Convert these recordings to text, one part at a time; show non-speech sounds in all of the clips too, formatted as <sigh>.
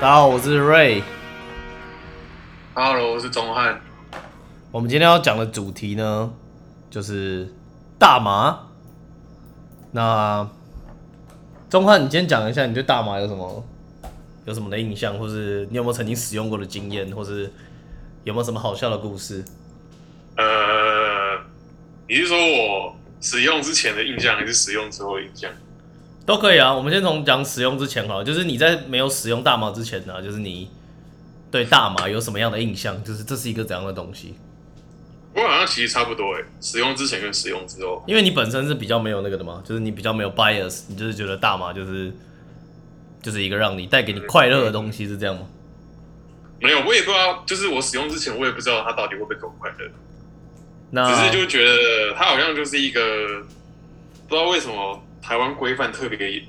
大家好，我是瑞。Hello，我是钟汉。我们今天要讲的主题呢，就是大麻。那钟汉，你今天讲一下你对大麻有什么有什么的印象，或是你有没有曾经使用过的经验，或是有没有什么好笑的故事？呃，你是说我使用之前的印象，还是使用之后的印象？都可以啊。我们先从讲使用之前好了，就是你在没有使用大麻之前呢、就是你对大麻有什么样的印象？就是这是一个怎样的东西？我好像其实差不多诶，使用之前跟使用之后。因为你本身是比较没有那个的嘛，就是你比较没有 bias，你就是觉得大麻就是就是一个让你带给你快乐的东西，是这样吗？没有，我也不知道，就是我使用之前，我也不知道它到底会不会给我快乐，那只是就觉得它好像就是一个不知道为什么台湾规范特别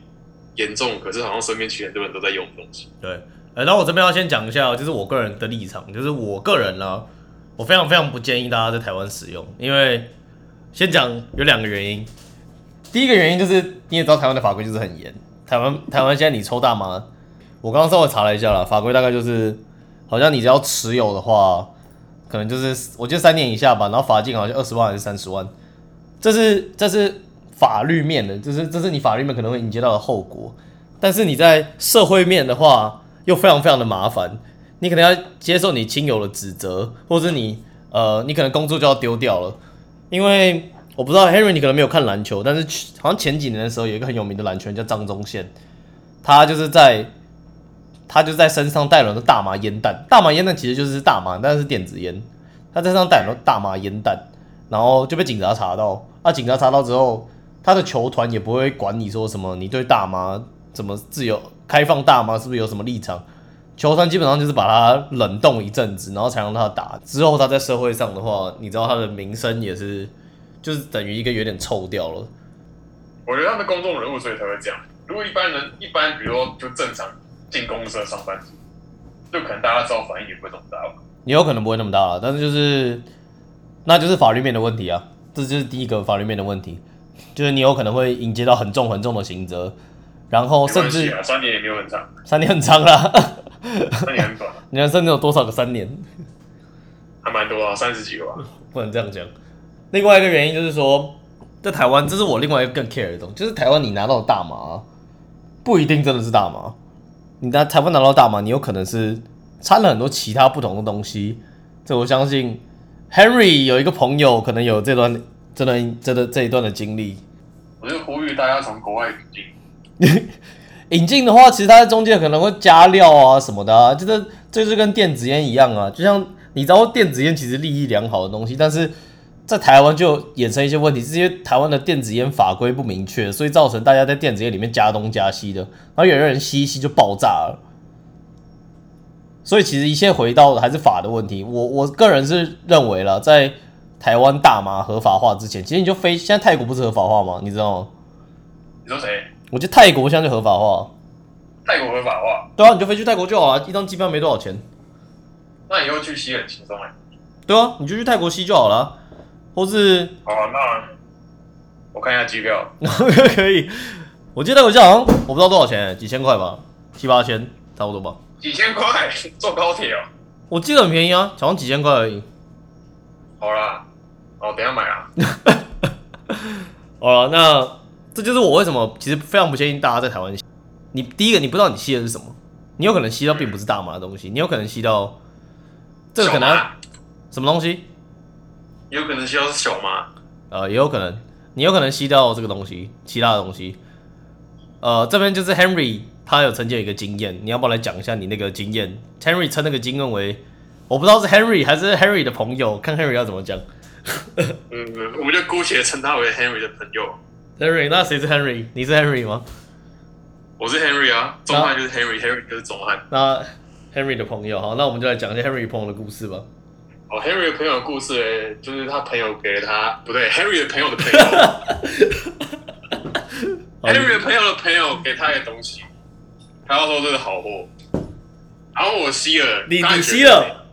严重，可是好像身边其实很多人都在用的东西。对，呃，然后我这边要先讲一下，就是我个人的立场，就是我个人呢，我非常非常不建议大家在台湾使用，因为先讲有两个原因，第一个原因就是你也知道台湾的法规就是很严，台湾台湾现在你抽大麻，我刚刚稍微查了一下啦，法规大概就是好像你只要持有的话，可能就是我记得三年以下吧，然后罚金好像二十万还是三十万，这是这是法律面的，这是这是你法律面可能会迎接到的后果。但是你在社会面的话，又非常非常的麻烦，你可能要接受你亲友的指责，或者你呃，你可能工作就要丢掉了，因为我不知道 Henry 你可能没有看篮球，但是好像前几年的时候有一个很有名的篮球员叫张宗宪，他就是在他就在身上带了个大麻烟弹，大麻烟弹其实就是大麻，但是是电子烟，他在身上带了大麻烟弹，然后就被警察查到，啊，警察查到之后，他的球团也不会管你说什么，你对大麻怎么自由开放大麻是不是有什么立场？球团基本上就是把他冷冻一阵子，然后才让他打。之后他在社会上的话，你知道他的名声也是，就是等于一个有点臭掉了。我觉得他们公众人物，所以才会这样。如果一般人，一般比如说就正常进公司的上班族，就可能大家知道反应也不会这么大吧。也有可能不会那么大了，但是就是那就是法律面的问题啊，这就是第一个法律面的问题，就是你有可能会迎接到很重很重的刑责，然后甚至啊，三年也没有很长，三年很长啦，三年很短，<laughs> 你看甚至有多少个三年？还蛮多啊，三十几个吧。不能这样讲。另外一个原因就是说，在台湾，这是我另外一个更 care 的东西，就是台湾你拿到的大麻不一定真的是大麻，你在台湾拿到大麻，你有可能是掺了很多其他不同的东西。这我相信，Henry 有一个朋友可能有这段这段这段这一段的经历。我就呼吁大家从国外引进。<laughs> 引进的话，其实它在中间可能会加料啊什么的啊，就是这就是跟电子烟一样啊，就像你知道电子烟其实利益良好的东西，但是在台湾就衍生一些问题，是因为台湾的电子烟法规不明确，所以造成大家在电子烟里面加东加西的，然后有的人吸一吸就爆炸了。所以其实一切回到的还是法的问题。我我个人是认为了，在台湾大麻合法化之前，其实你就飞，现在泰国不是合法化吗？你知道吗？你说谁？我觉得泰国现在就合法化。泰国合法化，对啊，你就飞去泰国就好了，一张机票没多少钱。那以后去吸很轻松哎。对啊，你就去泰国吸就好了，或是好啊，那我看一下机票，<laughs> 可以。我记得泰国机好像我不知道多少钱，几千块吧，七八千差不多吧。几千块坐高铁哦。我记得很便宜啊，好像几千块而已。好啦，哦，等一下买啊。<laughs> 好了，那这就是我为什么其实非常不建议大家在台湾吸。你第一个，你不知道你吸的是什么，你有可能吸到并不是大麻的东西，你有可能吸到这个可能什么东西，有可能吸到是小麻。呃，也有可能，你有可能吸到这个东西，其他的东西。呃，这边就是 Henry，他有曾经有一个经验，你要不要来讲一下你那个经验？Henry 称那个经验为，我不知道是 Henry 还是 Henry 的朋友，看 Henry 要怎么讲。<laughs> 嗯，我们就姑且称他为 Henry 的朋友。Henry，那谁是 Henry？你是 Henry 吗？我是 Henry 啊，钟汉就是 Henry，Henry 就是钟汉。那 Henry 的朋友，好，那我们就来讲一下 Henry 朋友的故事吧。哦，Henry 的朋友的故事诶，就是他朋友给了他，不对，Henry 的朋友的朋友，<laughs> Henry 的朋友的朋友给他的东西，他要说这是好货，然后我吸了，你你吸了，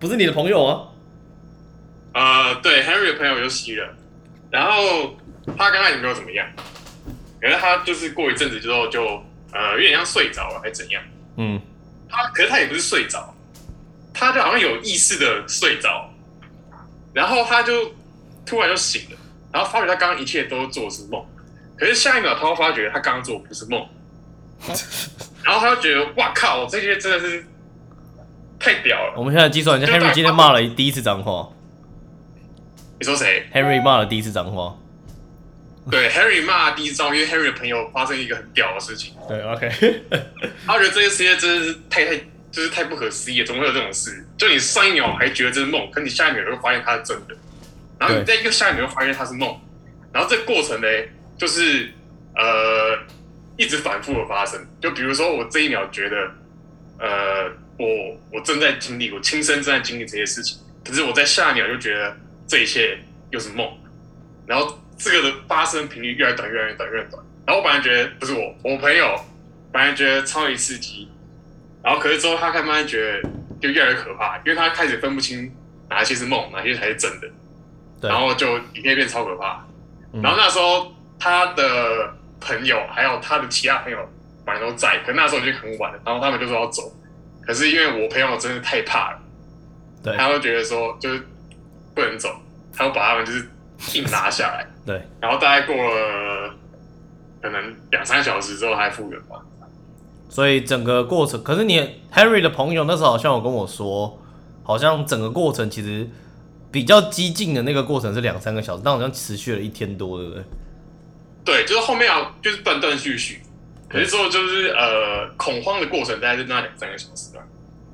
不是你的朋友吗？呃，对，Henry 的朋友就吸了，然后他刚开始没有怎么样，可是他就是过一阵子之后就呃有点像睡着了还是怎样，嗯，他可是他也不是睡着，他就好像有意识的睡着，然后他就突然就醒了，然后发觉他刚刚一切都做的是梦，可是下一秒他会发觉他刚刚做的不是梦，<laughs> 然后他就觉得哇靠，这些真的是太屌了。我们现在计算一下，Henry 今天骂了第一次脏话你说谁？？Harry 骂了第一次脏话。对，Harry 骂第一招，因为 Harry 的朋友发生一个很屌的事情，对，OK，<laughs> 他觉得这个世界真的是太太就是太不可思议了，怎么会有这种事？就你上一秒还觉得这是梦，可你下一秒就发现它是真的，然后你在一个下一秒又发现它是梦，然后这过程呢，就是呃一直反复的发生。就比如说我这一秒觉得，呃，我我正在经历，我亲身正在经历这些事情，可是我在下一秒就觉得这一切又是梦，然后这个的发生频率越来越短，越来越短，越来越短。然后我本来觉得不是我，我朋友本来觉得超级刺激，然后可是之后他看慢慢觉得就越来越可怕，因为他开始分不清哪些是梦，哪些才是真的，然后就一片变超可怕。嗯。然后那时候他的朋友还有他的其他朋友本来都在，可那时候已经很晚了，然后他们就说要走，可是因为我朋友真的太怕了，对。他会觉得说就是不能走，他会把他们就是硬拉下来。<laughs> 对，然后大概过了可能两三小时之后，还复原吧。所以整个过程，可是你 Harry 的朋友那时候好像有跟我说，好像整个过程其实比较激进的那个过程是两三个小时，但好像持续了一天多，对不对？对，就是后面啊，就是断断续续，可是之后就是呃恐慌的过程，大概是那两三个小时吧。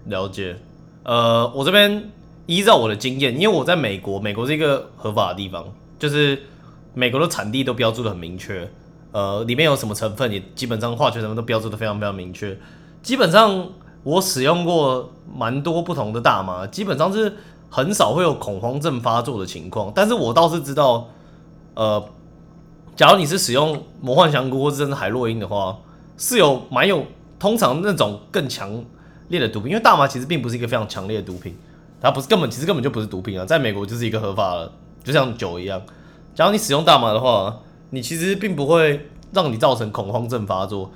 了解。呃，我这边依照我的经验，因为我在美国，美国是一个合法的地方，就是美国的产地都标注的很明确，呃，里面有什么成分也基本上化学成分都标注的非常非常明确。基本上我使用过蛮多不同的大麻，基本上是很少会有恐慌症发作的情况，但是我倒是知道，呃，假如你是使用魔幻香菇或者甚至海洛因的话，是有蛮有通常那种更强烈的毒品，因为大麻其实并不是一个非常强烈的毒品，它不是根本其实根本就不是毒品啊，在美国就是一个合法的，就像酒一样。假如你使用大麻的话，你其实并不会让你造成恐慌症发作。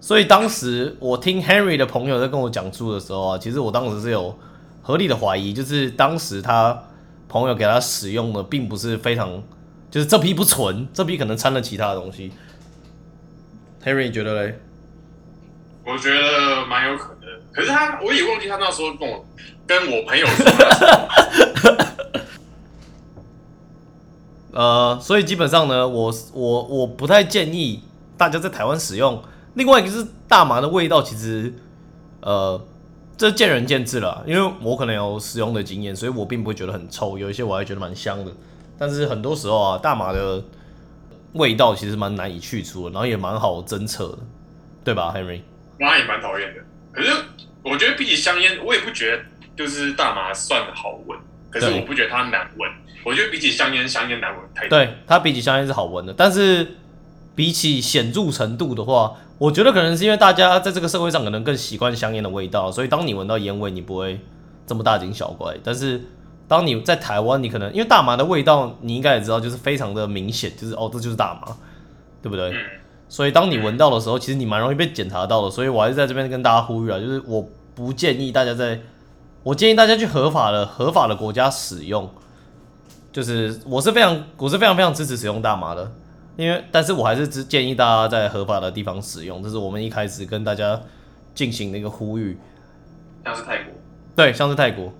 所以当时我听 Henry 的朋友在跟我讲述的时候啊，其实我当时是有合理的怀疑，就是当时他朋友给他使用的并不是非常，就是这批不纯，这批可能掺了其他的东西。Henry 你觉得嘞？我觉得蛮有可能，可是他我也忘记他那时候跟我跟我朋友说 <laughs> 呃，所以基本上呢，我我我不太建议大家在台湾使用。另外一个是大麻的味道，其实呃，这见仁见智了。因为我可能有使用的经验，所以我并不会觉得很臭，有一些我还觉得蛮香的。但是很多时候啊，大麻的味道其实蛮难以去除的，然后也蛮好侦测的，对吧，Henry？那也蛮讨厌的。可是我觉得比起香烟，我也不觉得就是大麻算好闻，可是我不觉得它难闻。我觉得比起香烟，香烟难闻太多。对，它比起香烟是好闻的，但是比起显著程度的话，我觉得可能是因为大家在这个社会上可能更习惯香烟的味道，所以当你闻到烟味，你不会这么大惊小怪。但是当你在台湾，你可能因为大麻的味道，你应该也知道，就是非常的明显，就是哦，这就是大麻，对不对？嗯，所以当你闻到的时候，其实你蛮容易被检查到的。所以我还是在这边跟大家呼吁啊，就是我不建议大家在，我建议大家去合法的合法的国家使用。就是我是非常我是非常非常支持使用大麻的，因为但是我还是只建议大家在合法的地方使用，这是我们一开始跟大家进行的一个呼吁。像是泰国，对，像是泰国。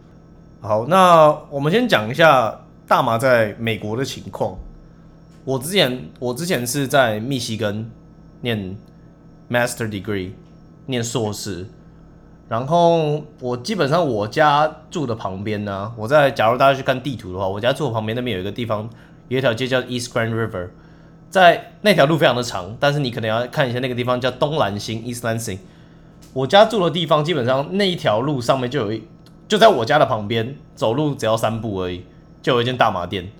好，那我们先讲一下大麻在美国的情况。我之前我之前是在密西根念 master degree，念硕士。然后我基本上我家住的旁边呢，我在假如大家去看地图的话，我家住的旁边那边有一个地方，有一条街叫 East Grand River，在那条路非常的长，但是你可能要看一下那个地方叫东兰星 East Lansing。我家住的地方基本上那一条路上面就有一，就在我家的旁边，走路只要三步而已，就有一间大麻店。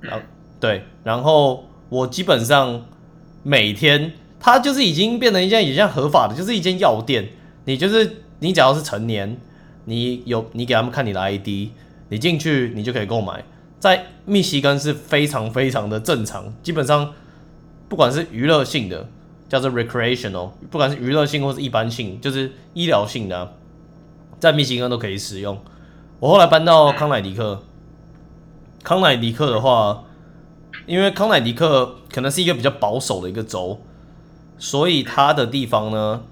然后对，然后我基本上每天，它就是已经变成一间也像合法的，就是一间药店。你就是你只要是成年，你有你给他们看你的 ID，你进去你就可以购买。在密西根是非常非常的正常，基本上不管是娱乐性的，叫做 recreational，不管是娱乐性或是一般性，就是医疗性的、在密西根都可以使用。我后来搬到康乃狄克，康乃狄克的话，因为康乃狄克可能是一个比较保守的一个州，所以它的地方呢，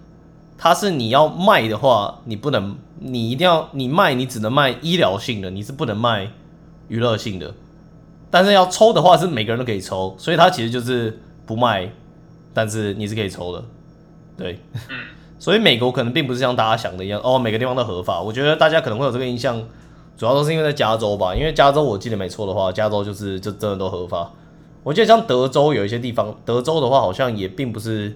它是你要卖的话，你不能，你一定要你卖，你只能卖医疗性的，你是不能卖娱乐性的。但是要抽的话，是每个人都可以抽，所以它其实就是不卖，但是你是可以抽的，对。嗯，所以美国可能并不是像大家想的一样，哦，每个地方都合法。我觉得大家可能会有这个印象，主要都是因为在加州吧，因为加州我记得没错的话，加州就是就真的都合法。我记得像德州有一些地方，德州的话好像也并不是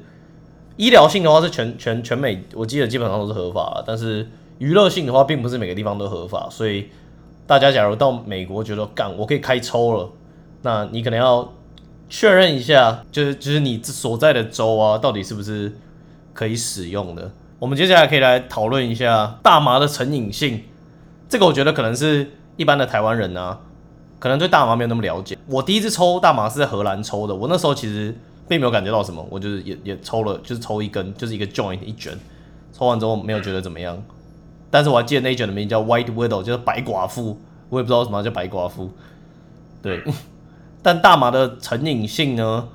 医疗性的话是全全全美，我记得基本上都是合法，但是娱乐性的话并不是每个地方都合法，所以大家假如到美国觉得干我可以开抽了，那你可能要确认一下，就是就是你所在的州啊，到底是不是可以使用的。我们接下来可以来讨论一下大麻的成瘾性，这个我觉得可能是一般的台湾人啊，可能对大麻没有那么了解。我第一次抽大麻是在荷兰抽的，我那时候其实并没有感觉到什么，我就是也也抽了，就是抽一根，就是一个 joint 一卷，抽完之后没有觉得怎么样。但是我还记得那一卷的名字叫 White Widow，就是白寡妇，我也不知道什么叫白寡妇。对，<laughs> 但大麻的成瘾性呢？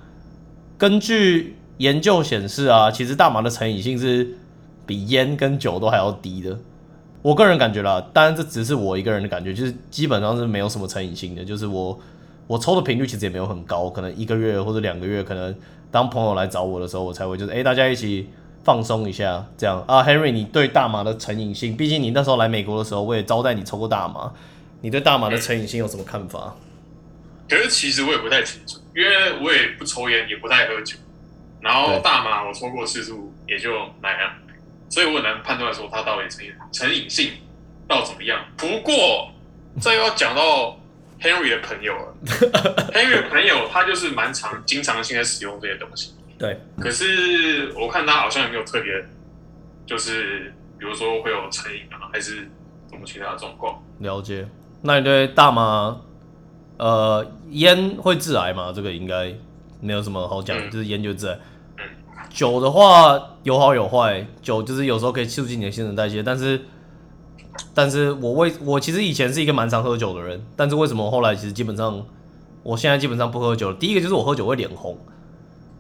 根据研究显示啊，其实大麻的成瘾性是比烟跟酒都还要低的。我个人感觉啦，当然这只是我一个人的感觉，就是基本上是没有什么成瘾性的。就是我我抽的频率其实也没有很高，可能一个月或者两个月，可能当朋友来找我的时候，我才会就是哎、诶大家一起放松一下这样啊。Henry，你对大麻的成瘾性，毕竟你那时候来美国的时候，我也招待你抽过大麻，你对大麻的成瘾性有什么看法？可是其实我也不太清楚，因为我也不抽烟，也不太喝酒，然后大麻我抽过次数也就那样，所以我很难判断说它到底成瘾成瘾性到怎么样。不过这又要讲到 Henry 的朋友了，<laughs> Henry 的朋友他就是蛮常经常性在使用这些东西，对，可是我看他好像也没有特别，就是比如说会有成瘾啊，还是什么其他的状况。了解。那你对大麻，呃，烟会致癌吗？这个应该没有什么好讲，嗯就是烟就致癌嗯。酒的话有好有坏，酒就是有时候可以促进你的新陈代谢，但是，但是我为我其实以前是一个蛮常喝酒的人，但是为什么后来其实基本上，我现在基本上不喝酒了。第一个就是我喝酒会脸红，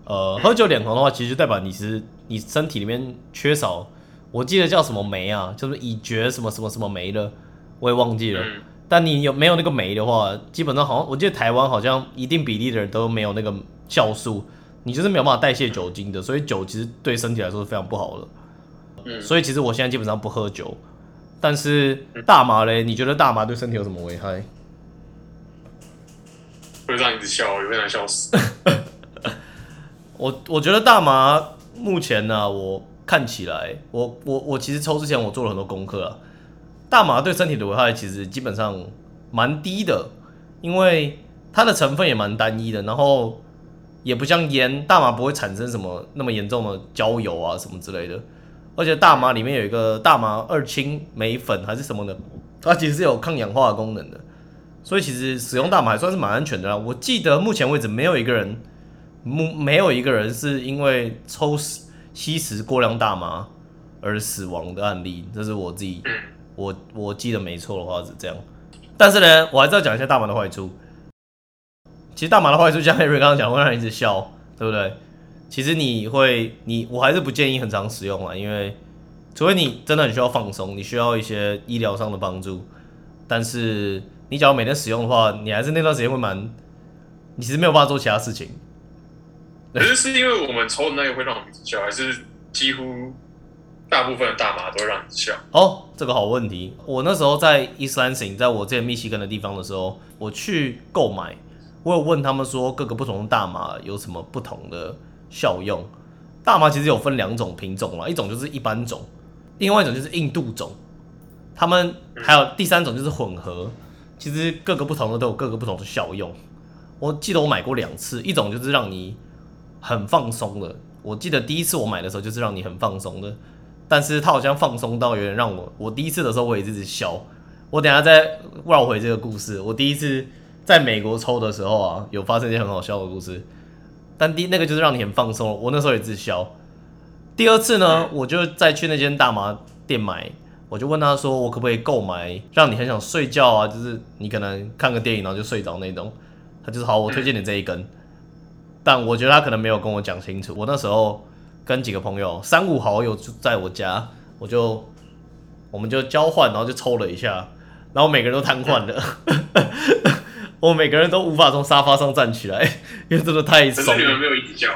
呃，喝酒脸红的话，其实就代表你是你身体里面缺少，我记得叫什么酶啊，就是乙醛什么什么什么酶的，我也忘记了。嗯，但你有没有那个酶的话，基本上好像我记得台湾好像一定比例的人都没有那个酵素，你就是没有办法代谢酒精的，所以酒其实对身体来说是非常不好的。嗯所以其实我现在基本上不喝酒，但是大麻嘞，你觉得大麻对身体有什么危害？会让你笑，也会让你笑死。<laughs> 我我觉得大麻目前呢、我看起来，我我我其实抽之前我做了很多功课啊。大麻对身体的危害其实基本上蛮低的，因为它的成分也蛮单一的，然后也不像烟，大麻不会产生什么那么严重的焦油啊什么之类的。而且大麻里面有一个大麻二氢酶粉还是什么的，它其实是有抗氧化的功能的，所以其实使用大麻还算是蛮安全的啦。我记得目前为止没有一个人，没没有一个人是因为抽吸食过量大麻而死亡的案例，这是我自己，我我记得没错的话是这样。但是呢，我还是要讲一下大麻的坏处。其实大麻的坏处，像 Henry 刚刚讲，会让你一直笑，对不对？其实你会，你我还是不建议很常使用啊，因为除非你真的很需要放松，你需要一些医疗上的帮助。但是你只要每天使用的话，你还是那段时间会蛮，你其实没有办法做其他事情。可是是因为我们抽的那个会让我们笑，还是几乎大部分的大麻都会让你笑？哦，这个好问题。我那时候在 East Lansing，在我之前密西根的地方的时候，我去购买，我有问他们说各个不同的大麻有什么不同的效用。大麻其实有分两种品种啦，一种就是一般种，另外一种就是印度种。他们还有第三种就是混合，其实各个不同的都有各个不同的效用。我记得我买过两次，一种就是让你很放松的，我记得第一次我买的时候就是让你很放松的，但是它好像放松到有点让我，我第一次的时候我也一直笑。我等下再绕回这个故事。我第一次在美国抽的时候啊，有发生一些很好笑的故事。但第那个就是让你很放松，我那时候也自销。第二次呢，我就再去那间大麻店买，我就问他说，我可不可以购买让你很想睡觉啊，就是你可能看个电影然后就睡着那种。他就是好，我推荐你这一根。但我觉得他可能没有跟我讲清楚。我那时候跟几个朋友，三五好友就在我家，我就我们就交换，然后就抽了一下，然后每个人都瘫痪了。<laughs> 我每个人都无法从沙发上站起来，<laughs> 因为真的太爽。可是你们没有一直笑，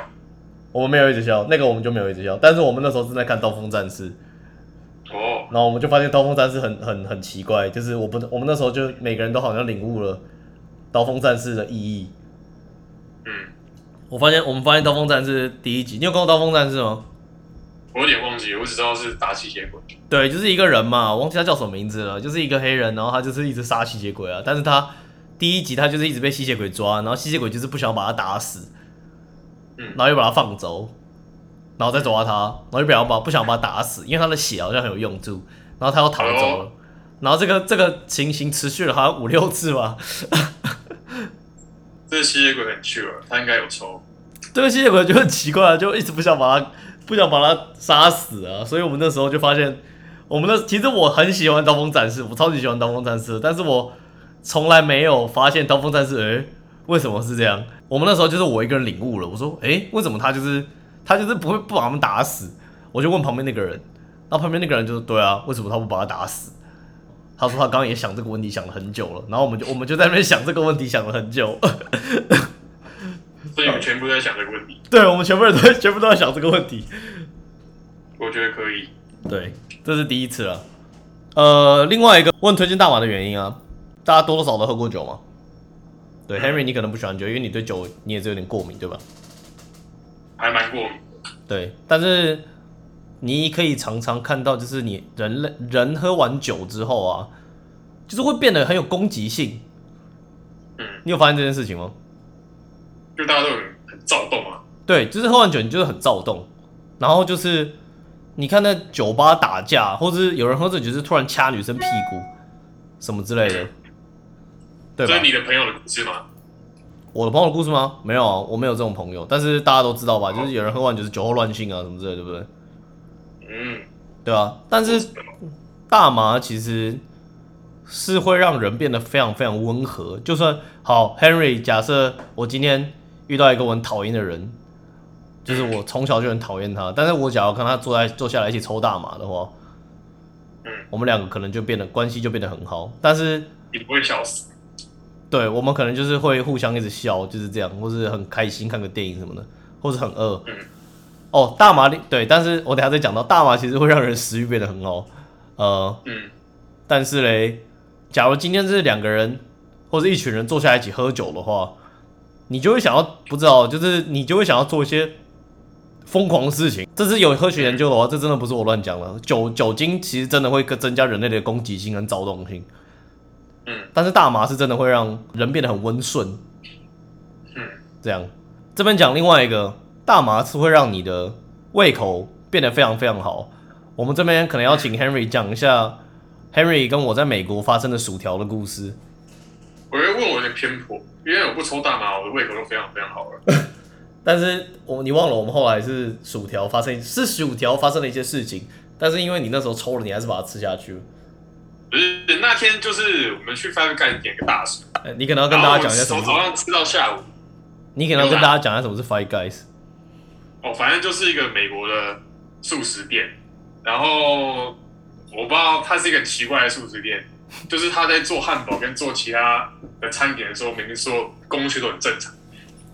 我们没有一直笑，那个我们就没有一直笑。但是我们那时候正在看《刀锋战士》，哦，然后我们就发现《刀锋战士》很很很奇怪，就是我不，我们那时候就每个人都好像领悟了《刀锋战士》的意义。嗯，我发现我们发现《刀锋战士》第一集，你有看过《刀锋战士》吗？我有点忘记，我只知道是打吸血鬼。对，就是一个人嘛，我忘记他叫什么名字了，就是一个黑人，然后他就是一直杀吸血鬼啊。但是他第一集他就是一直被吸血鬼抓，然后吸血鬼就是不想把他打死，嗯然后又把他放走，然后再抓他，然后又不想把不想把他打死，因为他的血好像很有用处，然后他又逃走了。然后这个这个情形持续了好像五六次吧，<laughs> 这个吸血鬼很 sure，他应该有抽。这个吸血鬼就很奇怪，就一直不想把他不想把他杀死啊，所以我们那时候就发现，我们的其实我很喜欢刀锋战士，我超级喜欢刀锋战士，但是我从来没有发现刀锋战士，诶、为什么是这样？我们那时候就是我一个人领悟了，我说，诶、为什么他就是他就是不会不把他们打死？我就问旁边那个人，然后旁边那个人就说，对啊，为什么他不把他打死？他说他刚刚也想这个问题想了很久了，然后我们就我们就在那边想这个问题想了很久。所以我们全部都在想这个问题，对，我们全部人都在全部都在想这个问题。我觉得可以。对，这是第一次了。呃，另外一个问推荐大麻的原因啊，大家多多少少都喝过酒嘛。对，Henry，你可能不喜欢酒，因为你对酒你也是有点过敏，对吧？还蛮过敏。对，但是你可以常常看到，就是你人类人喝完酒之后啊，就是会变得很有攻击性。嗯，你有发现这件事情吗？就大家都很很躁动啊。对，就是喝完酒你就是很躁动，然后就是你看那酒吧打架，或者是有人喝醉酒就是突然掐女生屁股什么之类的，对吧这是？你的朋友的故事吗？我的朋友的故事吗？没有啊，我没有这种朋友，但是大家都知道吧，就是有人喝完酒是酒后乱性啊什么之类的，对不对？嗯，对啊，但是大麻其实是会让人变得非常非常温和。就算好，Henry，假设我今天遇到一个我很讨厌的人，就是我从小就很讨厌他，但是我假如跟他坐在坐下来一起抽大麻的话，嗯，我们两个可能就变得关系就变得很好。但是你不会笑死。对我们可能就是会互相一直笑，就是这样，或是很开心看个电影什么的，或是很饿。嗯哦，大麻对，但是我等下再讲到大麻其实会让人食欲变得很好。呃，嗯，但是嘞，假如今天是两个人或者一群人坐下来一起喝酒的话，你就会想要不知道，就是你就会想要做一些疯狂的事情。这是有科学研究的话，这真的不是我乱讲了。酒酒精其实真的会增加人类的攻击性跟躁动性。嗯，但是大麻是真的会让人变得很温顺。嗯，这样，这边讲另外一个，大麻是会让你的胃口变得非常非常好。我们这边可能要请 Henry 讲一下 Henry 跟我在美国发生的薯条的故事。我觉得问我有点偏颇，因为我不抽大麻，我的胃口就非常非常好了。<laughs> 但是我你忘了，我们后来是薯条发生是薯条发生了一些事情，但是因为你那时候抽了，你还是把它吃下去了。不是那天就是我们去 Five Guys 点个大薯，哎你可能要跟大家讲一下什么从早上吃到下午。你可能要跟大家讲一下什么是 Five Guys。哦，反正就是一个美国的素食店，然后我不知道它是一个很奇怪的素食店，就是他在做汉堡跟做其他的餐点的时候，明明所有工序都很正常，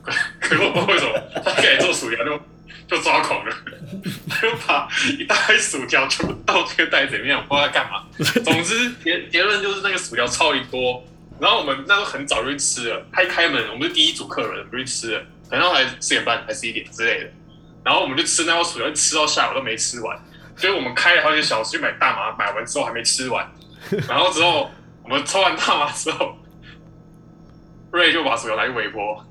可 <laughs> 可是我不知道为什么他可以做薯条就就抓狂了，他就把一大堆薯条全部倒这个袋子里面，我不知道在干嘛。总之结结论就是那个薯条超级多，然后我们那时候很早就去吃了，他一开门，我们是第一组客人，我们去吃了，可能才四点半还是一点之类的。然后我们就吃那包薯条，吃到下午都没吃完，所以我们开了好几个小时去买大麻，买完之后还没吃完。然后之后我们抽完大麻之后，瑞就把薯条拿去微波，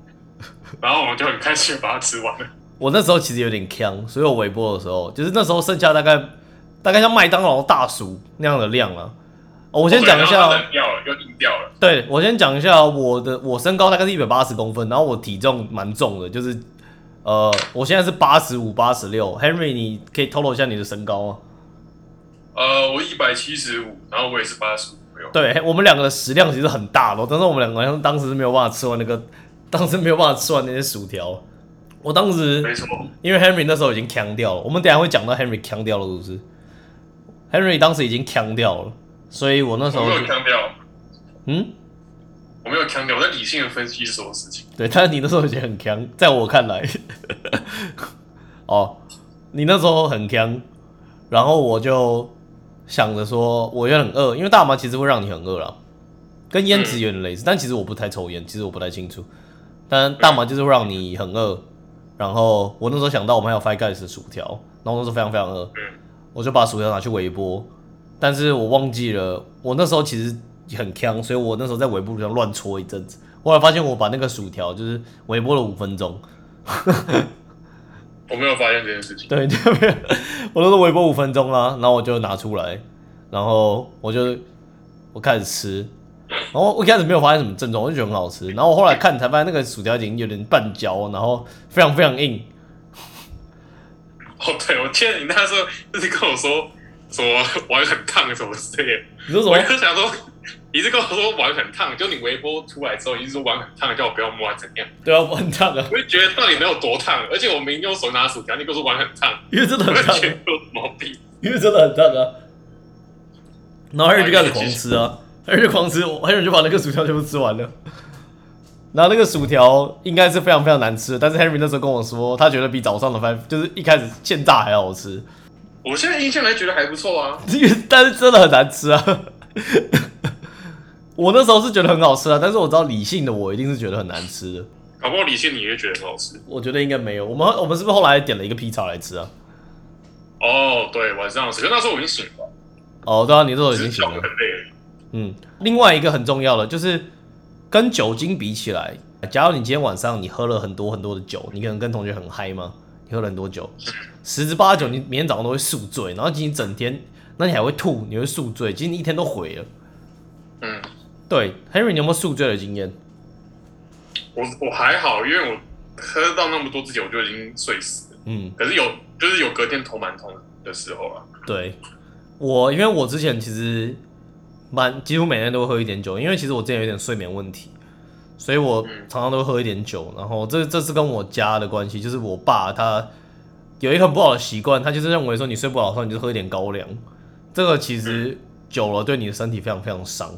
然后我们就很开心地把它吃完了。我那时候其实有点呛，所以我微波的时候，就是那时候剩下大概大概像麦当劳大薯那样的量啊。哦我先讲一下掉了，又硬掉了。对我先讲一下我的我身高大概是一百八十公分，然后我体重蛮重的，就是呃，我现在是八十五、八十六。Henry，你可以透露一下你的身高吗？呃，我一百七十五，然后我也是八十五。对，我们两个的食量其实很大咯，但是我们两个好像当时是没有办法吃完那个，当时没有办法吃完那些薯条。我当时没错，因为 Henry 那时候已经呛掉了，我们等下会讲到 Henry 呛掉了，是不是？Henry 当时已经呛掉了，所以我那时候没有呛掉。嗯，我没有强调，我在理性的分析所有事情。对，但是你那时候已经很强，在我看来，<laughs> 哦，你那时候很强，然后我就想着说，我也很饿，因为大麻其实会让你很饿啦，跟烟子有点类似，但其实我不太抽烟，其实我不太清楚，但大麻就是会让你很饿，然后我那时候想到我们还有 Five Guys 的薯条，然后那时候非常非常饿，我就把薯条拿去微波，但是我忘记了，我那时候其实。很呛，所以我那时候在微波炉上乱搓一阵子，后来发现我把那个薯条就是微波了五分钟。我没有发现这件事情。<laughs> 对，没有我都是微波五分钟啊，然后我就拿出来，然后我就我开始吃，然后我一开始没有发现什么症状，我就觉得很好吃，然后我后来看才发现那个薯条已经有点半焦，然后非常非常硬。哦，对，我记得你那时候就是跟我说什么碗很烫什么之类的，你说什么？我就想说。你是跟我说碗很烫，就你微波出来之后，你是说碗很烫，叫我不要摸，怎样？对啊，碗很烫啊！我就觉得到底没有多烫，而且我明用手拿薯条，你跟我说碗很烫，因为真的很烫，有毛病，因为真的很烫啊！然后就开始狂吃啊，黑人就狂吃，黑人就把那个薯条全部吃完了。然后那个薯条应该是非常非常难吃，但是 Henry 那时候跟我说，他觉得比早上的饭就是一开始现炸还好吃。我现在印象来觉得还不错啊，<laughs> 但是真的很难吃啊。<laughs> 我那时候是觉得很好吃啊，但是我知道理性的我一定是觉得很难吃的。搞不好理性你也觉得很好吃？我觉得应该没有。我们我们是不是后来点了一个披萨来吃啊？哦，对，晚上吃。可那时候我已经醒了。哦，对啊，你那时候已经醒了。很累。嗯，另外一个很重要的就是跟酒精比起来，假如你今天晚上你喝了很多很多的酒，你可能跟同学很嗨吗？你喝了很多酒，十之八九你明天早上都会宿醉，然后今天整天，那你还会吐，你会宿醉，今天一天都毁了。嗯。对，Henry，你有没有宿醉的经验？我我还好，因为我喝到那么多之前我就已经睡死了。嗯，可是有就是有隔天头蛮痛的时候啊。对，我因为我之前其实蛮几乎每天都会喝一点酒，因为其实我之前有点睡眠问题，所以我常常都会喝一点酒。然后这这是跟我家的关系，就是我爸他有一个很不好的习惯，他就是认为说你睡不好的时候你就喝一点高粱，这个其实久了对你的身体非常非常伤。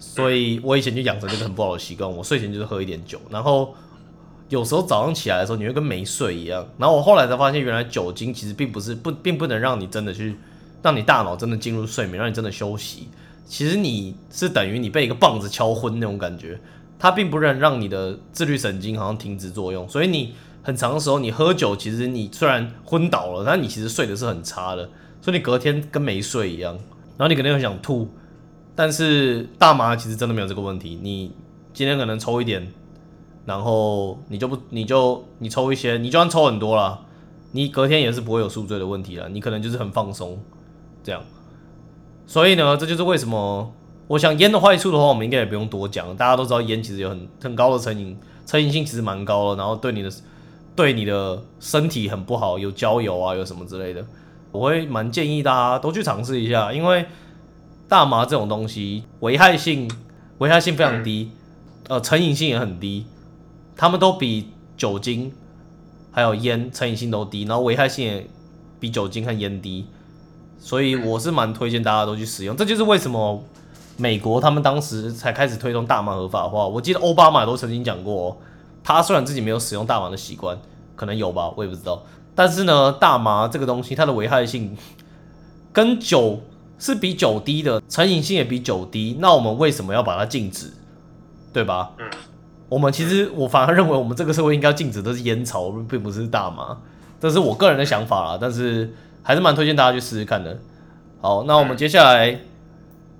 所以我以前就养成这个很不好的习惯，我睡前就是喝一点酒，然后有时候早上起来的时候，你会跟没睡一样。然后我后来才发现，原来酒精其实并不是不，并不能让你真的去让你大脑真的进入睡眠，让你真的休息。其实你是等于你被一个棒子敲昏那种感觉，它并不能让你的自律神经好像停止作用。所以你很长的时候，你喝酒，其实你虽然昏倒了，但你其实睡的是很差的，所以你隔天跟没睡一样，然后你肯定很想吐。但是大麻其实真的没有这个问题，你今天可能抽一点，然后你就不，你就你抽一些，你就算抽很多了，你隔天也是不会有宿醉的问题了，你可能就是很放松，这样。所以呢，这就是为什么我想烟的坏处的话，我们应该也不用多讲，大家都知道烟其实有很很高的成瘾，成瘾性其实蛮高的，然后对你的对你的身体很不好，有焦油啊，有什么之类的，我会蛮建议大家都去尝试一下，因为。大麻这种东西危害性危害性非常低，呃，成瘾性也很低，他们都比酒精还有烟成瘾性都低，然后危害性也比酒精和烟低，所以我是蛮推荐大家都去使用。这就是为什么美国他们当时才开始推动大麻合法化。我记得奥巴马都曾经讲过，他虽然自己没有使用大麻的习惯，可能有吧，我也不知道。但是呢，大麻这个东西它的危害性跟酒。是比酒低的，成瘾性也比酒低，那我们为什么要把它禁止？对吧？嗯，我们其实我反而认为我们这个社会应该禁止的是烟草，并不是大麻，这是我个人的想法啦。但是还是蛮推荐大家去试试看的。好，那我们接下来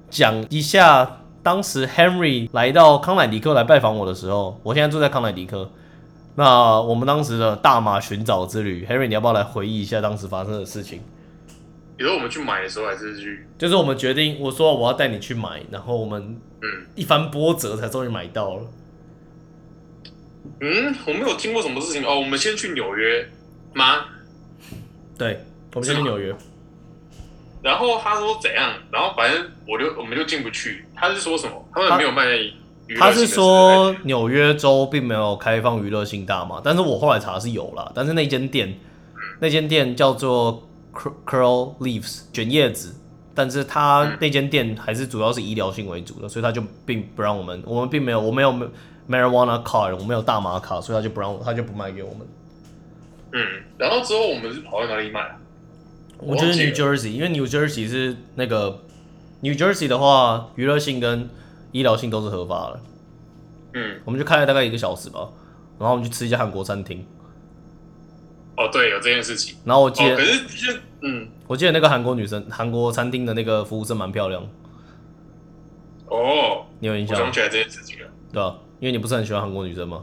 讲一下当时 Henry 来到康乃迪克来拜访我的时候，我现在住在康乃迪克。那我们当时的大马寻找之旅，Henry 你要不要来回忆一下当时发生的事情？比如我们去买的时候，还是去，就是我们决定，我说我要带你去买，然后我们嗯一番波折才终于买到了。嗯，我没有听过什么事情哦。我们先去纽约吗？对，我们先去纽约。<laughs> 然后他说怎样？然后反正我就我们就进不去。他是说什么？他们没有卖娱乐他是说纽约州并没有开放娱乐性大麻，但是我后来查是有啦。但是那间店，那间店叫做 Curl Leaves 卷叶子，但是他那间店还是主要是医疗性为主的，所以他就并不让我们，我们并没有，我没有 marijuana card，我没有大麻卡，所以他就不让，他就不卖给我们。嗯，然后之后我们是跑到哪里买啊？我觉得 New Jersey，因为 New Jersey 是那个 New Jersey 的话，娱乐性跟医疗性都是合法的。嗯，我们就开了大概一个小时吧，然后我们去吃一家韩国餐厅。哦，对，有这件事情。然后我记得，可是就嗯，我记得那个韩国女生，韩国餐厅的那个服务生蛮漂亮。哦，你有印象？想起来这件事情了。对啊，因为你不是很喜欢韩国女生吗？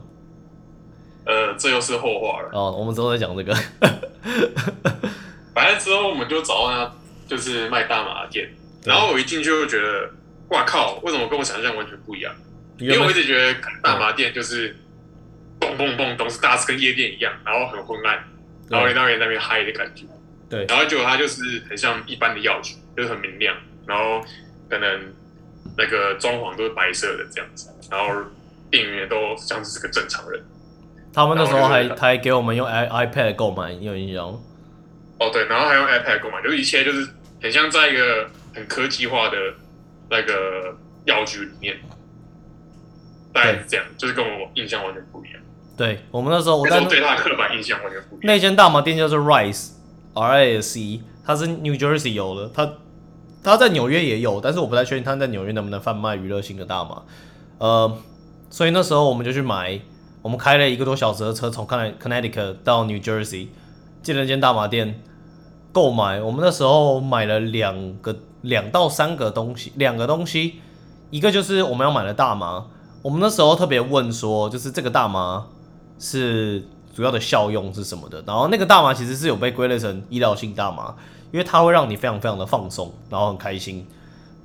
呃，这又是后话了。哦，我们之后再讲这个。反正之后我们就找到那就是卖大麻的店，然后我一进去就觉得，哇靠，为什么跟我想象完全不一样？因为我一直觉得大麻店就是蹦蹦蹦，都是大是跟夜店一样，然后很昏暗，然后让人那边嗨的感觉。对，然后结果它就是很像一般的药局，就是很明亮，然后可能那个装潢都是白色的这样子，然后店员都像是个正常人。他们那时候还还给我们用 i iPad 购买，你有印象吗？哦，对，然后还用 iPad 购买，就是一切就是很像在一个很科技化的那个药局里面，大概是这样，就是跟我印象完全不一样。对我们那时候，我对他的刻板印象完全不一样。那间大麻店叫做 Rice，R I S E，它是 New Jersey 有的，它它在纽约也有，但是我不太确定它在纽约能不能贩卖娱乐性的大麻。呃，所以那时候我们就去买，我们开了一个多小时的车，从 Connecticut 到 New Jersey。进了间大麻店购买，我们那时候买了两个两到三个东西，两个东西，一个就是我们要买的大麻，我们那时候特别问说，就是这个大麻是主要的效用是什么的，然后那个大麻其实是有被归类成医疗性大麻，因为它会让你非常非常的放松，然后很开心，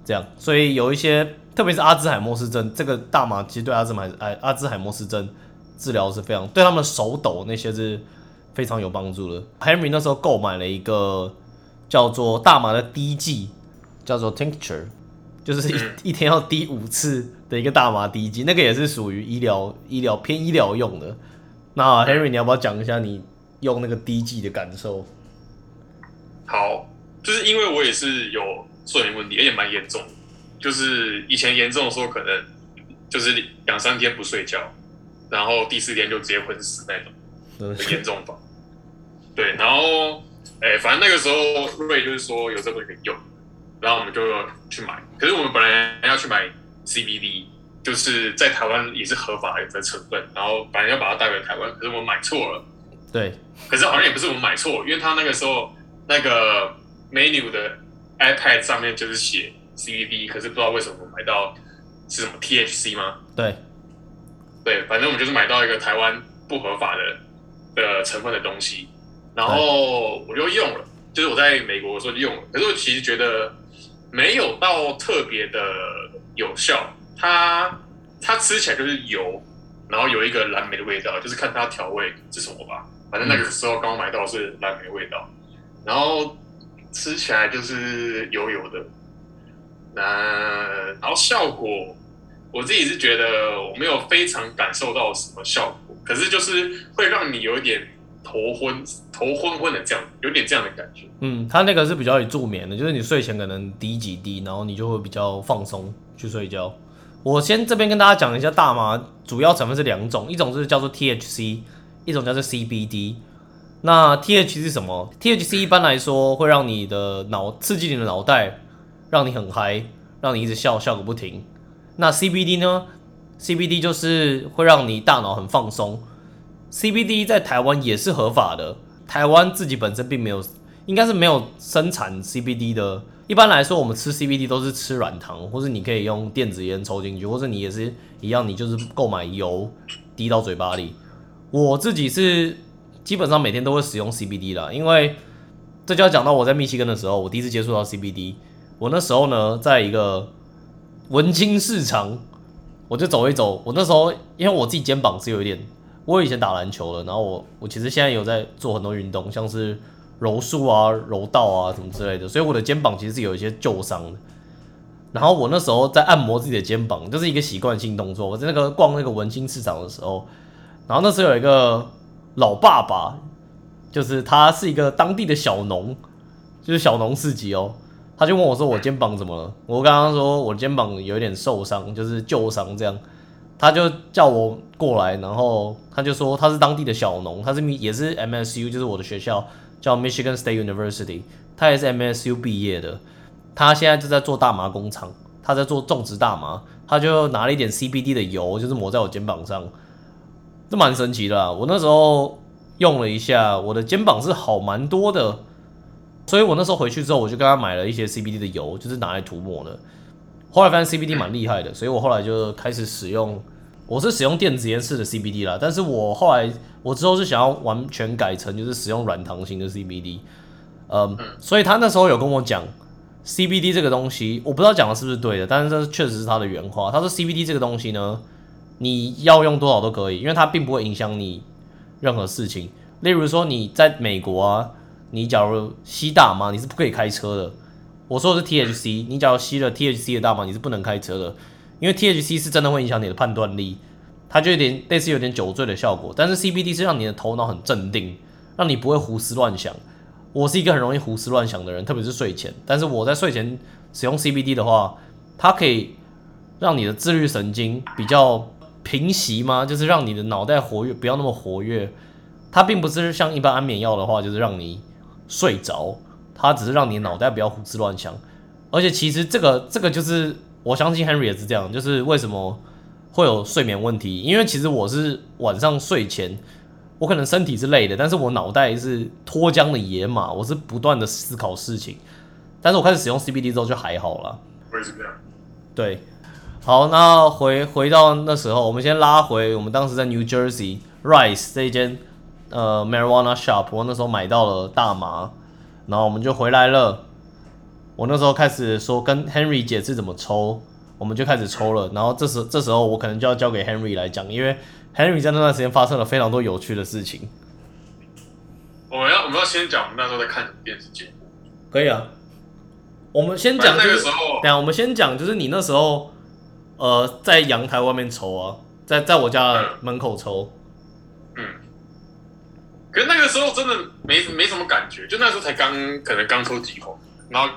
这样，所以有一些特别是阿兹海默氏症，这个大麻其实对阿兹海哎阿兹海默氏症治疗是非常对他们手抖那些是。非常有帮助了。Henry 那时候购买了一个叫做大麻的滴剂，叫做 Tincture，就是一一天要滴五次的一个大麻滴剂，那个也是属于医疗医疗偏医疗用的。那 Henry，你要不要讲一下你用那个滴剂的感受？好，就是因为我也是有睡眠问题，而且蛮严重，就是以前严重的时候可能就是两三天不睡觉，然后第四天就直接昏死那种。严重吧，对，然后，哎，反正那个时候瑞就是说有这个可以用，然后我们就去买。可是我们本来要去买 CBD，就是在台湾也是合法的成分，然后本来要把它带回台湾，可是我们买错了。对，可是好像也不是我们买错，因为他那个时候那个 menu 的 iPad 上面就是写 CBD，可是不知道为什么买到是什么 THC 吗？对，对，反正我们就是买到一个台湾不合法的。的成分的东西，然后我就用了，就是我在美国的时候就用了，可是我其实觉得没有到特别的有效，它它吃起来就是油，然后有一个蓝莓的味道，就是看它调味是什么吧，反正那个时候刚买到是蓝莓味道，然后吃起来就是油油的，那然后效果我自己是觉得我没有非常感受到什么效果。可是就是会让你有一点头昏、头昏昏的这样，有点这样的感觉。嗯，它那个是比较以助眠的，就是你睡前可能滴几滴，然后你就会比较放松去睡觉。我先这边跟大家讲一下，大麻主要成分是两种，一种是叫做 THC，一种叫做 CBD。那 THC 是什么？THC 一般来说会让你的脑刺激你的脑袋，让你很嗨，让你一直笑笑个不停。那 CBD 呢？CBD 就是会让你大脑很放松。CBD 在台湾也是合法的，台湾自己本身并没有，应该是没有生产 CBD 的。一般来说，我们吃 CBD 都是吃软糖，或是你可以用电子烟抽进去，或者你也是一样，你就是购买油滴到嘴巴里。我自己是基本上每天都会使用 CBD 啦，因为这就要讲到我在密西根的时候，我第一次接触到 CBD。我那时候呢，在一个文青市场。我就走一走，我那时候因为我自己肩膀是有一点我以前打篮球的，然后我我其实现在有在做很多运动，像是柔术啊、柔道啊什么之类的，所以我的肩膀其实是有一些旧伤的。然后我那时候在按摩自己的肩膀，就是一个习惯性动作。我在那个逛那个文心市场的时候，然后那时候有一个老爸爸，就是他是一个当地的小农，就是小农市集哦。他就问我说：“我肩膀怎么了？”我刚刚说我肩膀有一点受伤，就是旧伤这样。他就叫我过来，然后他就说他是当地的小农，他是也是 MSU，就是我的学校叫 Michigan State University，他也是 MSU 毕业的。他现在就在做大麻工厂，他在做种植大麻，他就拿了一点 CBD 的油，就是抹在我肩膀上，这蛮神奇的。我那时候用了一下，我的肩膀是好蛮多的。所以我那时候回去之后，我就跟他买了一些 CBD 的油，就是拿来涂抹的。后来发现 CBD 蛮厉害的，所以我后来就开始使用。我是使用电子烟式的 CBD 啦，但是我后来我之后是想要完全改成就是使用软糖型的 CBD。嗯，所以他那时候有跟我讲 CBD 这个东西，我不知道讲的是不是对的，但是这确实是他的原话。他说 CBD 这个东西呢，你要用多少都可以，因为它并不会影响你任何事情。例如说你在美国啊。你假如吸大麻，你是不可以开车的。我说的是 THC，你假如吸了 THC 的大麻，你是不能开车的，因为 THC 是真的会影响你的判断力，它就有点类似有点酒醉的效果。但是 CBD 是让你的头脑很镇定，让你不会胡思乱想。我是一个很容易胡思乱想的人，特别是睡前。但是我在睡前使用 CBD 的话，它可以让你的自律神经比较平息吗？就是让你的脑袋活跃，不要那么活跃。它并不是像一般安眠药的话，就是让你。睡着，他只是让你脑袋不要胡思乱想，而且其实这个这个就是我相信 Henry 也是这样，就是为什么会有睡眠问题？因为其实我是晚上睡前，我可能身体是累的，但是我脑袋是脱缰的野马，我是不断的思考事情。但是我开始使用 CBD 之后就还好了。我也是这样。对，好，那回回到那时候，我们先拉回我们当时在 New Jersey Rice 这一间。呃，marijuana shop，我那时候买到了大麻，然后我们就回来了。我那时候开始说跟 Henry 解释怎么抽，我们就开始抽了。然后这时这时候我可能就要交给 Henry 来讲，因为 Henry 在那段时间发生了非常多有趣的事情。我们要我们要先讲我们那时候在看什么电视节目？可以啊，我们先讲那个时候，等下我们先讲就是你那时候呃在阳台外面抽啊，在在我家门口抽。可是那个时候真的没没什么感觉，就那时候才刚可能刚抽几口，然后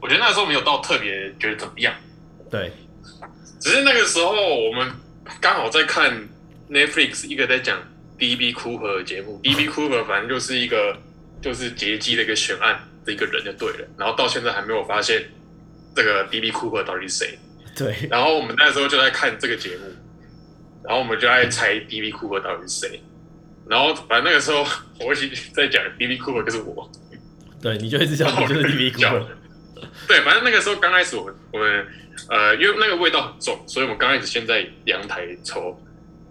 我觉得那时候没有到特别觉得怎么样。对，只是那个时候我们刚好在看 Netflix 一个在讲 DB Cooper 的节目，<laughs> DB Cooper 反正就是一个就是劫机的一个悬案的一个人就对了，然后到现在还没有发现这个 DB Cooper 到底是谁。对，然后我们那时候就在看这个节目，然后我们就在猜 DB Cooper 到底是谁。然后反正那个时候，我一直在讲 D B Cooper 就是我，对，你就一直讲就是 D B Cooper。对，反正那个时候刚开始，我们我们呃，因为那个味道很重，所以我们刚开始先在阳台抽，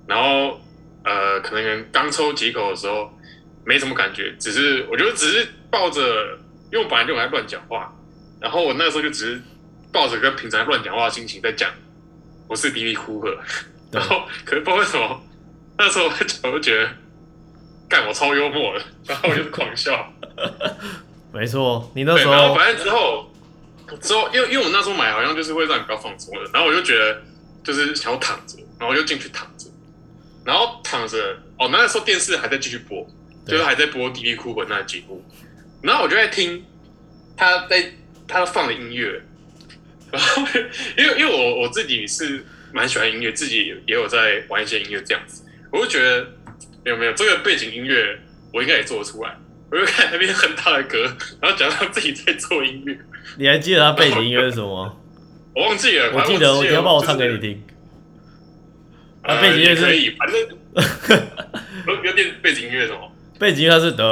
然后呃，可能刚抽几口的时候没什么感觉，只是我觉得只是抱着，因为我本来就很爱乱讲话，然后我那个时候就只是抱着跟平常乱讲话的心情在讲，我是 D B Cooper，然后可是不知道为什么那时候我就觉得。干我超幽默的，然后我就狂笑。<laughs> 没错，你那时候反正之后之后，因为因为我那时候买好像就是会让你比较放松的，然后我就觉得就是想要躺着，然后我就进去躺着，然后躺着哦，那时候电视还在继续播，就是还在播《迪丽哭魂》那节目，然后我就在听他在他放的音乐，然后因为因为我我自己是蛮喜欢音乐，自己也有在玩一些音乐这样子，我就觉得。有没有这个背景音乐？我应该也做得出来。我就看那边很大的歌，然后讲到自己在做音乐。你还记得他背景音乐是什么？<laughs> 我忘记了。我记得，你要帮我唱给你听。啊，背景音乐可以，反正有 <laughs> 有点背景音乐什么？背景音乐是的，<laughs>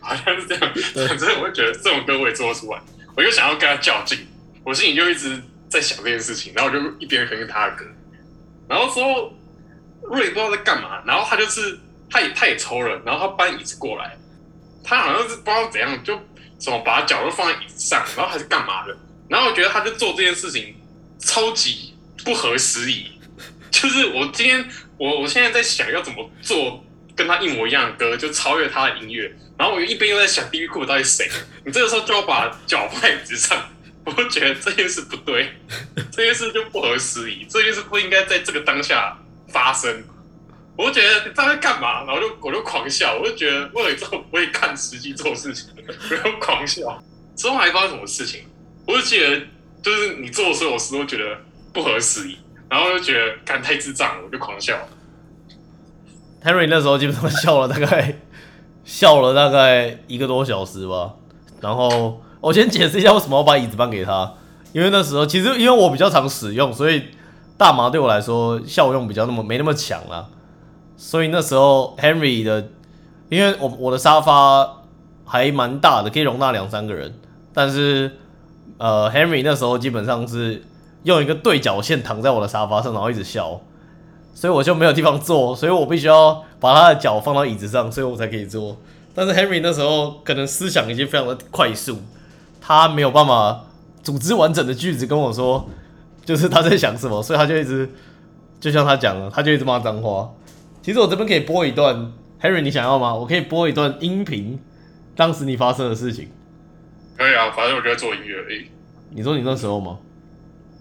好像是这样。反正我会觉得这种歌我也做得出来，我就想要跟他较劲。我心里就一直在想这件事情，然后我就一边哼他的歌。然后之后，瑞不知道在干嘛，然后他就是他也他也抽了，然后他搬椅子过来，他好像是不知道怎样，就什么把脚都放在椅子上，然后还是干嘛的，然后我觉得他就做这件事情超级不合时宜，就是我今天我我现在在想要怎么做跟他一模一样的歌，就超越他的音乐。然后我一边又在想 B B 库到底谁？你这个时候就要把脚放在椅子上，我就觉得这件事不对，<laughs> 这件事就不合时宜，这件事不应该在这个当下发生。我就觉得他在干嘛？然后就我就狂笑，我就觉得为了这种不会看实际做事情，<laughs> 我就狂笑。之后还发生什么事情？我就记得就是你做的所有事都觉得不合时宜，然后就觉得干太智障了，我就狂笑。Henry 那时候基本上笑了大概笑了大概一个多小时吧。然后我先解释一下为什么我把椅子搬给他，因为那时候其实因为我比较常使用，所以大麻对我来说效用比较那么没那么强啦。所以那时候 Henry 的，因为我我的沙发还蛮大的，可以容纳两三个人，但是呃 Henry 那时候基本上是用一个对角线躺在我的沙发上，然后一直笑。所以我就没有地方坐，所以我必须要把他的脚放到椅子上，所以我才可以坐。但是 Henry 那时候可能思想已经非常的快速，他没有办法组织完整的句子跟我说，就是他在想什么，所以他就一直就像他讲了，他就一直骂脏话。其实我这边可以播一段，Harry 你想要吗？我可以播一段音频，当时你发生的事情。可以啊，反正我就在做音乐而已。你说你那时候吗？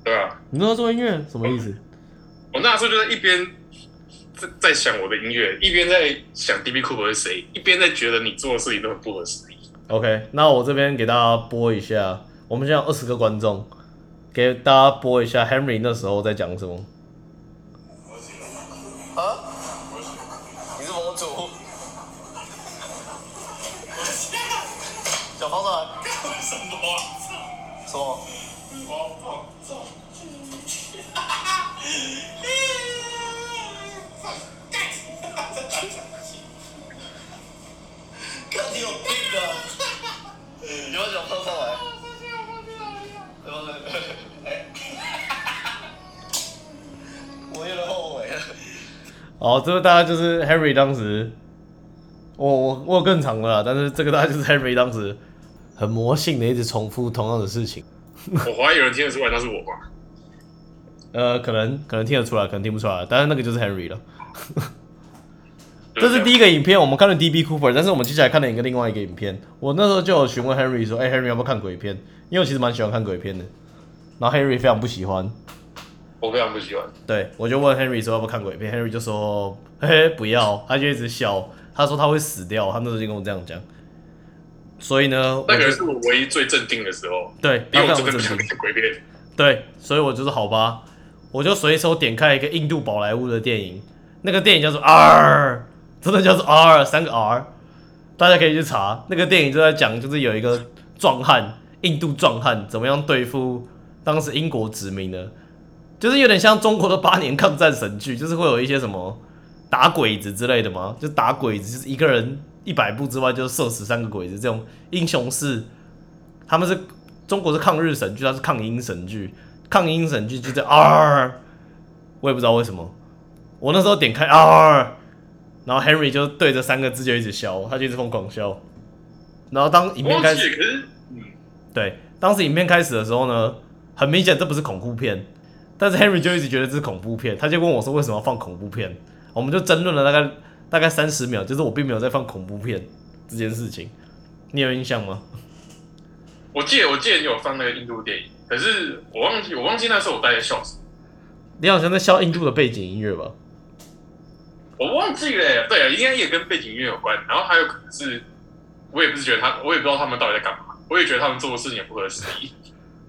对啊，你那时候做音乐什么意思？我那时候就在一边在在想我的音乐，一边在想 D B Cooper 是谁，一边在觉得你做的事情都很不合时宜。OK，那我这边给大家播一下，我们现在二十个观众，给大家播一下 Henry 那时候在讲什么。好，这个大概就是 Henry 当时，我我我有更长的啦，但是这个大概就是 Henry 当时很魔性的一直重复同样的事情。我怀疑有人听得出来那是我吧？呃，可能可能听得出来，可能听不出来，但是那个就是 Henry 了。这是第一个影片，我们看了 DB Cooper，但是我们接下来看了一个另外一个影片。我那时候就有询问 Henry 说：“哎、h e n r y 要不要看鬼片？”因为我其实蛮喜欢看鬼片的。然后 Henry 非常不喜欢，我非常不喜欢。对我就问 Henry 说要不要看鬼片，Henry 就说：“嘿嘿，不要。”他就一直笑，他说他会死掉，他那时候就跟我这样讲。所以呢，那个是我唯一最镇定的时候，对，因为我真的不想。看鬼片。对，所以我就是好吧，我就随手点开一个印度宝莱坞的电影，那个电影叫做 R，真的叫做 R，三个 R，大家可以去查。那个电影就在讲，就是有一个壮汉，印度壮汉怎么样对付当时英国殖民的，就是有点像中国的八年抗战神剧，就是会有一些什么打鬼子之类的嘛，就打鬼子，就是一个人一百步之外就射死三个鬼子这种英雄式，他们是中国是抗日神剧，它是抗英神剧，抗英神剧就是 R，我也不知道为什么，我那时候点开 R，然后 Henry 就对着三个字就一直笑，他就一直疯狂笑，然后当影片开始，对，当时影片开始的时候呢，很明显这不是恐怖片，但是 Henry 就一直觉得这是恐怖片，他就问我说为什么要放恐怖片，我们就争论了大概大概三十秒，就是我并没有在放恐怖片这件事情，你有印象吗？我记得我记得你有放那个印度电影，可是我忘记我忘记那时候我大概笑什么，你好像在笑印度的背景音乐吧？我忘记了耶。对啊，应该也跟背景音乐有关，然后还有可能是，我也不是觉得他，我也不知道他们到底在干嘛，我也觉得他们做的事情也不合时宜。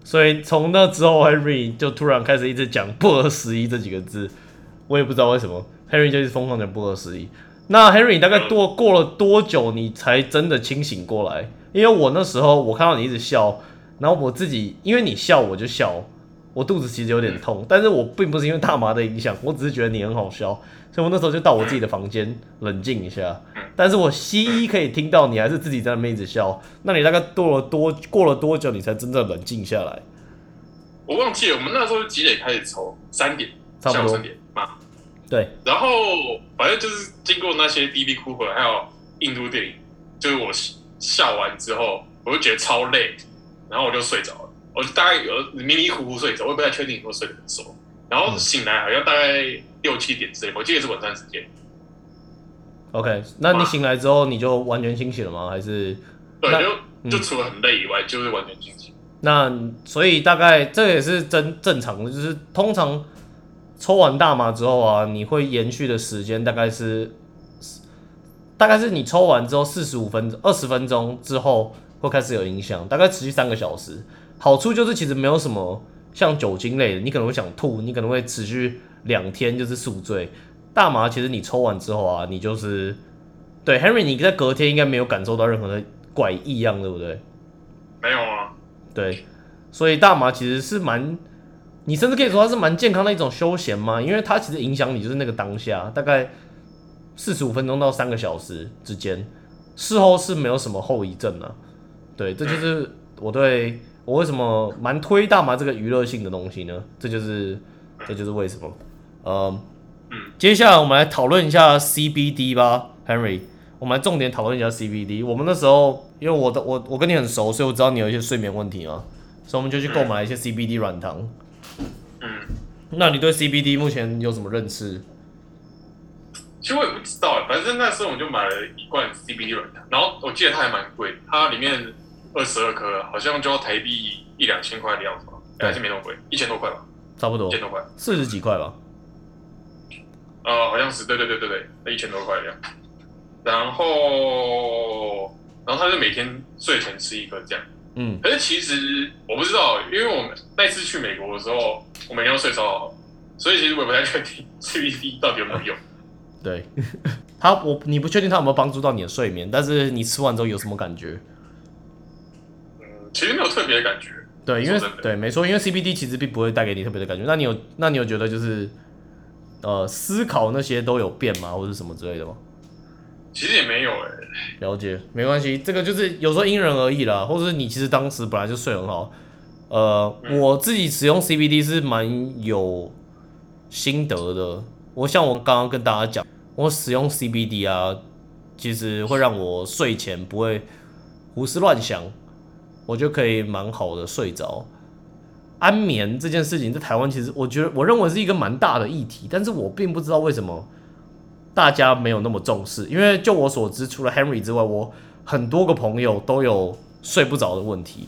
所以从那之后，Henry 就突然开始一直讲“不合时宜”这几个字，我也不知道为什么，Henry 就一直疯狂讲“不合时宜”。那 Henry 大概多过了多久，你才真的清醒过来？因为我那时候我看到你一直笑，然后我自己因为你笑我就笑，我肚子其实有点痛，但是我并不是因为大麻的影响，我只是觉得你很好笑，所以我那时候就到我自己的房间冷静一下。但是我西医可以听到你还是自己在那边一直笑，那你大概过了多过了多久，你才真正冷静下来？我忘记了，我们那时候几点开始抽？三点，差不多三点嘛。对，然后反正就是经过那些 DB Cooper 还有印度电影，就是我笑完之后，我就觉得超累，然后我就睡着了。我就大概有迷迷糊糊睡着，我也不太确定有没有睡得很熟。然后醒来好像大概六七点之类，我记得是晚餐时间。OK，那你醒来之后你就完全清醒了吗？还是对，就嗯就除了很累以外，就是完全清醒。那所以大概这也是真正常的，就是通常抽完大麻之后啊，你会延续的时间大概是大概是你抽完之后四十五分钟、二十分钟之后会开始有影响，大概持续三个小时。好处就是其实没有什么像酒精类的，你可能会想吐，你可能会持续两天就是宿醉。大麻其实你抽完之后啊，你就是对 Henry，你在隔天应该没有感受到任何的怪异样，对不对？没有啊，对，所以大麻其实是蛮，你甚至可以说它是蛮健康的一种休闲嘛，因为它其实影响你就是那个当下，大概四十五分钟到三个小时之间，事后是没有什么后遗症的、对，这就是我对我为什么蛮推大麻这个娱乐性的东西呢？这就是这就是为什么。呃，接下来我们来讨论一下 CBD 吧，Henry。我们来重点讨论一下 CBD。我们那时候，因为我的我我跟你很熟，所以我知道你有一些睡眠问题嘛，所以我们就去购买了一些 CBD 软糖。嗯，那你对 CBD 目前有什么认识？其实我也不知道，反正那时候我们就买了一罐 CBD 软糖，然后我记得它还蛮贵，它里面二十二颗，好像就要台币一两千块的样子吧，对还是没那么贵，一千多块吧，差不多一千多块，四十几块吧。呃，好像是，对对对对对，那一千多块的样子。然后，然后他就每天睡前吃一颗这样。嗯，可是其实我不知道，因为我们那次去美国的时候，我每天都睡超好，所以其实我也不太确定 CBD 到底有没有用。<laughs> 对，他我你不确定他有没有帮助到你的睡眠，但是你吃完之后有什么感觉？嗯，其实没有特别的感觉。对，因为对，没错，因为 CBD 其实并不会带给你特别的感觉。那你有那你有觉得就是呃思考那些都有变吗，或者什么之类的吗？其实也没有哎、了解，没关系，这个就是有时候因人而异啦，或者是你其实当时本来就睡很好。呃，嗯我自己使用 CBD 是蛮有心得的。我像我刚刚跟大家讲，我使用 CBD 啊，其实会让我睡前不会胡思乱想，我就可以蛮好的睡着。安眠这件事情在台湾其实我觉得我认为是一个蛮大的议题，但是我并不知道为什么大家没有那么重视，因为就我所知，除了 Henry 之外，我很多个朋友都有睡不着的问题。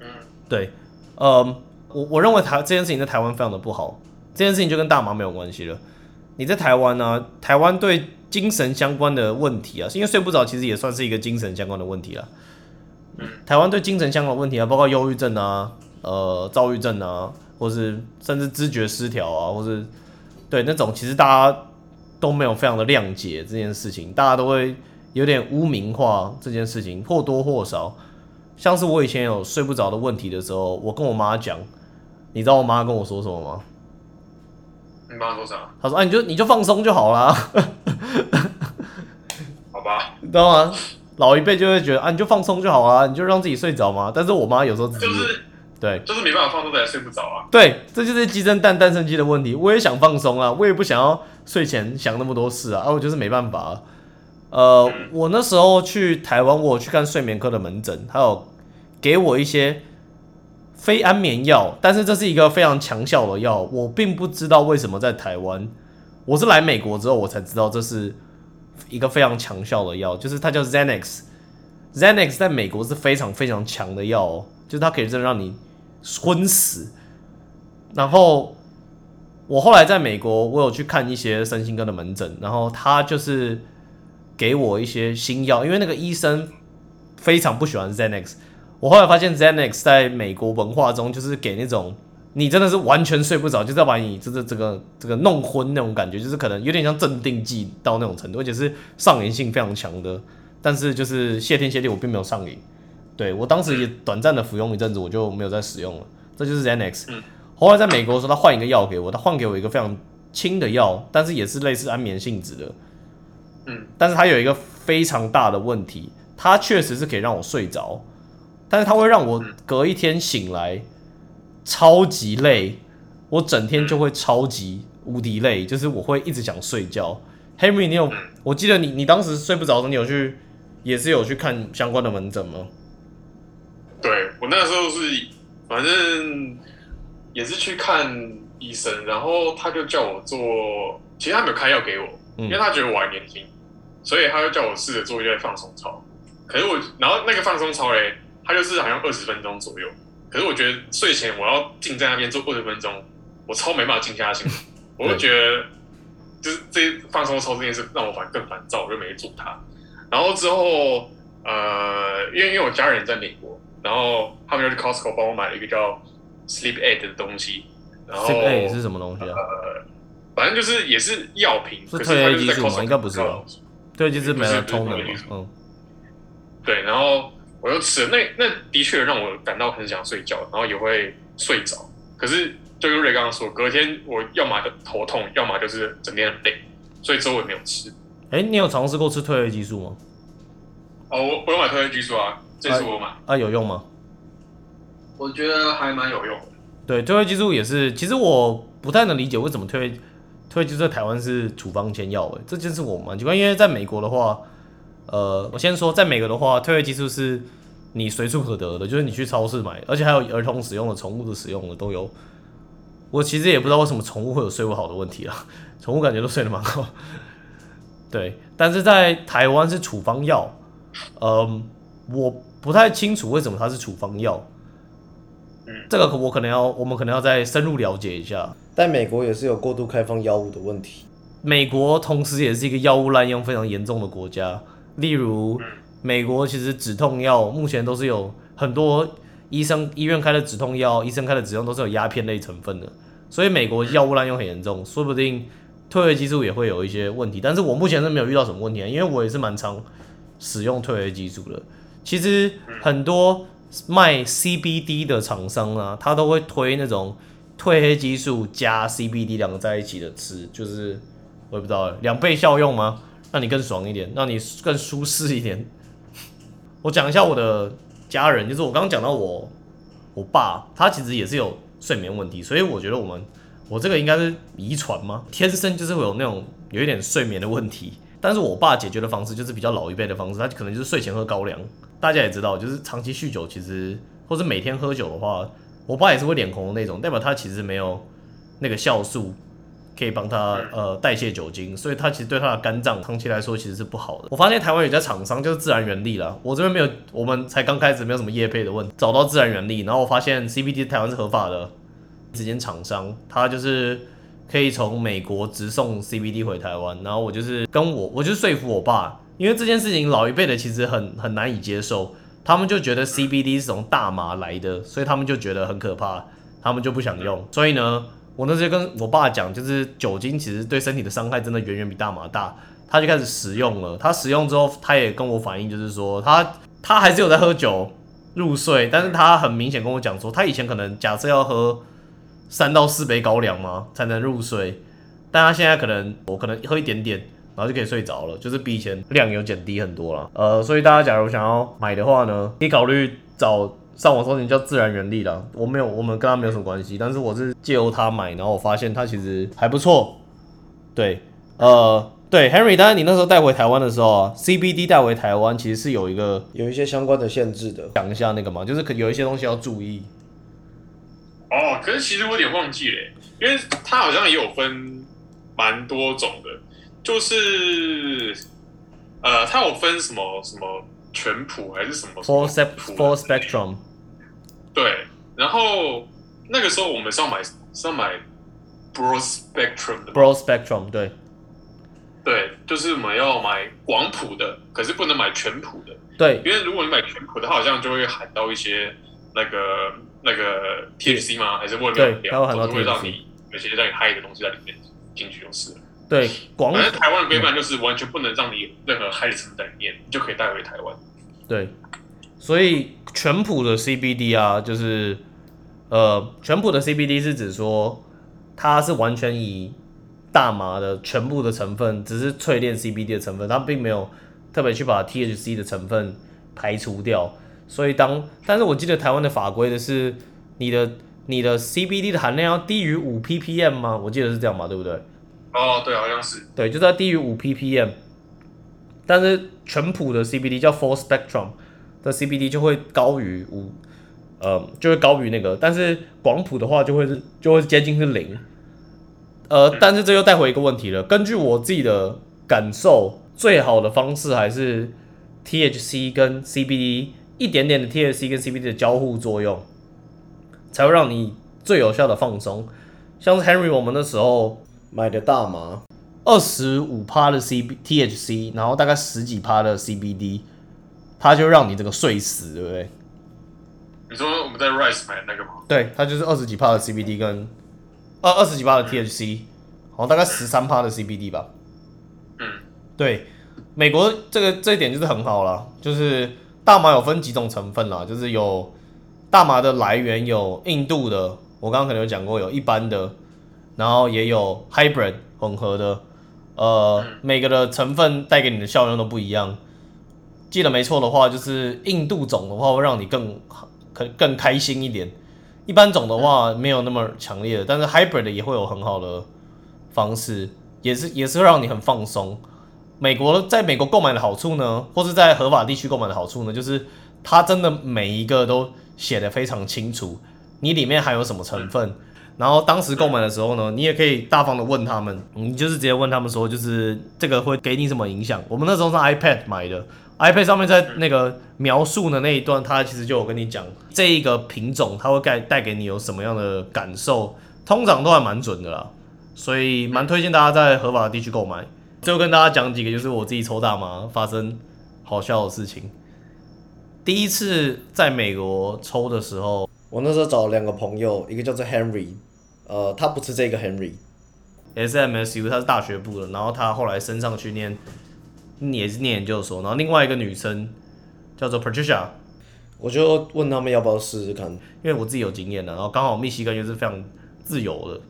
嗯，对，嗯，我我认为台这件事情在台湾非常的不好，这件事情就跟大麻没有关系了。你在台湾呢、台湾对精神相关的问题啊，因为睡不着其实也算是一个精神相关的问题啦。台湾对精神相关的问题啊，包括忧郁症啊、呃、躁郁症啊，或是甚至知觉失调啊，或是对那种，其实大家都没有非常的谅解这件事情，大家都会有点污名化这件事情，或多或少。像是我以前有睡不着的问题的时候，我跟我妈讲，你知道我妈跟我说什么吗？你妈说啥？她说：“啊，你就你就放松就好啦，好吧，你知道吗？老一辈就会觉得啊，你就放松就好啦，你就让自己睡着嘛。但是我妈有时候就是对就是没办法放松，才睡不着啊。对，这就是鸡生蛋，蛋生鸡的问题。我也想放松啊，我也不想要睡前想那么多事啊，啊，我就是没办法啊、呃，我那时候去台湾，我有去看睡眠科的门诊，还有给我一些非安眠药，但是这是一个非常强效的药，我并不知道为什么在台湾，我是来美国之后我才知道这是一个非常强效的药，就是它叫 Xanax。Xanax 在美国是非常非常强的药哦，就是它可以真的让你昏死。然后我后来在美国，我有去看一些身心科的门诊，然后他就是给我一些新药，因为那个医生非常不喜欢 Xanax。我后来发现 Xanax 在美国文化中就是给那种你真的是完全睡不着，就是要把你这个这个这个弄昏那种感觉，就是可能有点像镇定剂到那种程度，而且是上瘾性非常强的。但是就是谢天谢地，我并没有上瘾。对我当时也短暂的服用一阵子，我就没有再使用了。这就是 Xanax。嗯后来在美国的时候，他换一个药给我，他换给我一个非常轻的药，但是也是类似安眠性质的。嗯，但是它有一个非常大的问题，它确实是可以让我睡着，但是它会让我隔一天醒来超级累，我整天就会超级无敌累，就是我会一直想睡觉。Henry，你有？我记得你你当时睡不着的时候，你有去也是有去看相关的门诊吗？对我那时候是，反正也是去看医生，然后他就叫我做，其实他没有开药给我，嗯因为他觉得我还年轻，所以他就叫我试着做一些放松操。可是我，然后那个放松操嘞，他就是好像二十分钟左右。可是我觉得睡前我要静在那边做二十分钟，我超没办法静下心，我就觉得就是这放松操这件事让我反而更烦躁，我就没做它。然后之后，呃，因为因为我家人在美国，然后他们就去 Costco 帮我买了一个叫 Sleep Aid 的东西，然后 Sleep A 是什么东西啊？呃反正就是也是药品，是褪黑激素吗应该不是吧买到的东西对，就是不是 melatonin 不是嘛，嗯，对，然后我又吃了，那那的确让我感到很想睡觉，然后也会睡着。可是就跟瑞刚刚说，隔天我要么就头痛，要么就是整天很累，所以之后我也没有吃。哎、你有尝试过吃褪黑激素吗？哦，我我有买褪黑激素啊，这次我买，啊，有用吗？我觉得还蛮有用的。对，退位激素也是，其实我不太能理解为什么退位退位激素在台湾是处方签药，诶，这件事我蛮奇怪，因为在美国的话，呃，我先说，在美国的话，退位激素是你随处可得的，就是你去超市买，而且还有儿童使用的、宠物的使用的都有。我其实也不知道为什么宠物会有睡不好的问题啦，宠物感觉都睡得蛮好。对，但是在台湾是处方药，嗯，我不太清楚为什么它是处方药。嗯这个可我可能要，我们可能要再深入了解一下。但美国也是有过度开放药物的问题。美国同时也是一个药物滥用非常严重的国家，例如美国其实止痛药目前都是有很多医生医院开的止痛药，医生开的止痛都是有鸦片类成分的，所以美国药物滥用很严重，说不定褪黑激素也会有一些问题。但是我目前是没有遇到什么问题啊，因为我也是蛮常使用褪黑激素的。其实很多卖 CBD 的厂商啊，他都会推那种褪黑激素加 CBD 两个在一起的吃，就是我也不知道两倍效用吗？让你更爽一点，让你更舒适一点。<laughs> 我讲一下我的家人，就是我刚刚讲到我我爸，他其实也是有睡眠问题，所以我觉得我们我这个应该是遗传吗？天生就是会有那种有一点睡眠的问题。但是我爸解决的方式就是比较老一辈的方式，他可能就是睡前喝高粱。大家也知道，就是长期酗酒，其实或者每天喝酒的话，我爸也是会脸红的那种，代表他其实没有那个酵素可以帮他呃代谢酒精，所以他其实对他的肝脏长期来说其实是不好的。我发现台湾有家厂商就是自然原力啦，我这边没有，我们才刚开始，没有什么业配的问题，找到自然原力，然后我发现 CBD 台湾是合法的，这间厂商他就是可以从美国直送 CBD 回台湾，然后我就是跟我我就说服我爸，因为这件事情老一辈的其实很很难以接受，他们就觉得 CBD 是从大麻来的，所以他们就觉得很可怕，他们就不想用。所以呢，我那时候跟我爸讲，就是酒精其实对身体的伤害真的远远比大麻大，他就开始使用了。他使用之后，他也跟我反映，就是说他他还是有在喝酒入睡，但是他很明显跟我讲说，他以前可能假设要喝三到四杯高粱嘛才能入睡，但他现在可能我可能喝一点点，然后就可以睡着了，就是比以前量有减低很多了。呃，所以大家假如想要买的话呢，可以考虑找上网搜寻叫自然原力啦。我没有，我们跟他没有什么关系，但是我是借由他买，然后我发现他其实还不错。对，呃，对，Henry，当然你那时候带回台湾的时候啊，CBD 带回台湾其实是有一个有一些相关的限制的。讲一下那个嘛，就是可有一些东西要注意。哦，可是其实我有点忘记了，因为它好像也有分蛮多种的，就是呃，它有分什么什么全谱还是什么什 Full spec 谱 full spectrum，对，然后那个时候我们是要买是要买 broad spectrum 的 broad spectrum，对。对，就是我们要买广谱的，可是不能买全谱的，对。因为如果你买全谱的，它好像就会喊到一些那个那个 THC 吗？还是为了对它会喊到会让你有些让你嗨的东西在里面进去就是了。对，广反正台湾的规范就是完全不能让你有任何嗨的成分在里面，你就可以带回台湾。对，所以全谱的 CBD 啊，就是呃，全谱的 CBD 是指说它是完全以大麻的全部的成分，只是淬炼 CBD 的成分，它并没有特别去把 THC 的成分排除掉。所以当，但是我记得台湾的法规的是你的你的 CBD 的含量要低于五 ppm 吗？我记得是这样嘛，对不对？哦，对，好像是。对，就是要低于五 ppm。但是全谱的 CBD 叫 full spectrum 的 CBD 就会高于五，呃，就会高于那个。但是广谱的话就会是就会接近是零，呃，但是这又带回一个问题了。根据我自己的感受，最好的方式还是 THC 跟 CBD 一点点的 THC 跟 CBD 的交互作用，才会让你最有效的放松。像是 Henry 我们那时候买的大麻，二十五趴的 C B THC，然后大概十几趴的 CBD，它就让你这个睡死，对不对？你说我们在 Rice 买的那个吗？对，它就是二十几趴的 CBD 跟二二十几趴的 THC，好像大概十三趴的 CBD 吧。嗯，对，美国这个这一点就是很好了，就是大麻有分几种成分啦，就是有大麻的来源有印度的，我刚刚可能有讲过，有一般的，然后也有 hybrid 混合的，呃，每个的成分带给你的效用都不一样。记得没错的话，就是印度种的话会让你更可更开心一点，一般种的话没有那么强烈的，但是 hybrid 也会有很好的方式，也是也是会让你很放松。美国在美国购买的好处呢，或是在合法地区购买的好处呢，就是它真的每一个都写的非常清楚，你里面含有什么成分。然后当时购买的时候呢，你也可以大方的问他们，你就是直接问他们说，就是这个会给你什么影响？我们那时候是 iPad 买的，iPad 上面在那个描述的那一段，它其实就有跟你讲这一个品种它会带带给你有什么样的感受，通常都还蛮准的啦，所以蛮推荐大家在合法的地区购买。最后跟大家讲几个，就是我自己抽大麻发生好笑的事情。第一次在美国抽的时候，我那时候找了两个朋友，一个叫做 Henry，呃，他不是这个 Henry，SMSU，他是大学部的，然后他后来升上去念，也是念研究所，然后另外一个女生叫做 Patricia，我就问他们要不要试试看。因为我自己有经验的，然后刚好密西根又是非常自由的，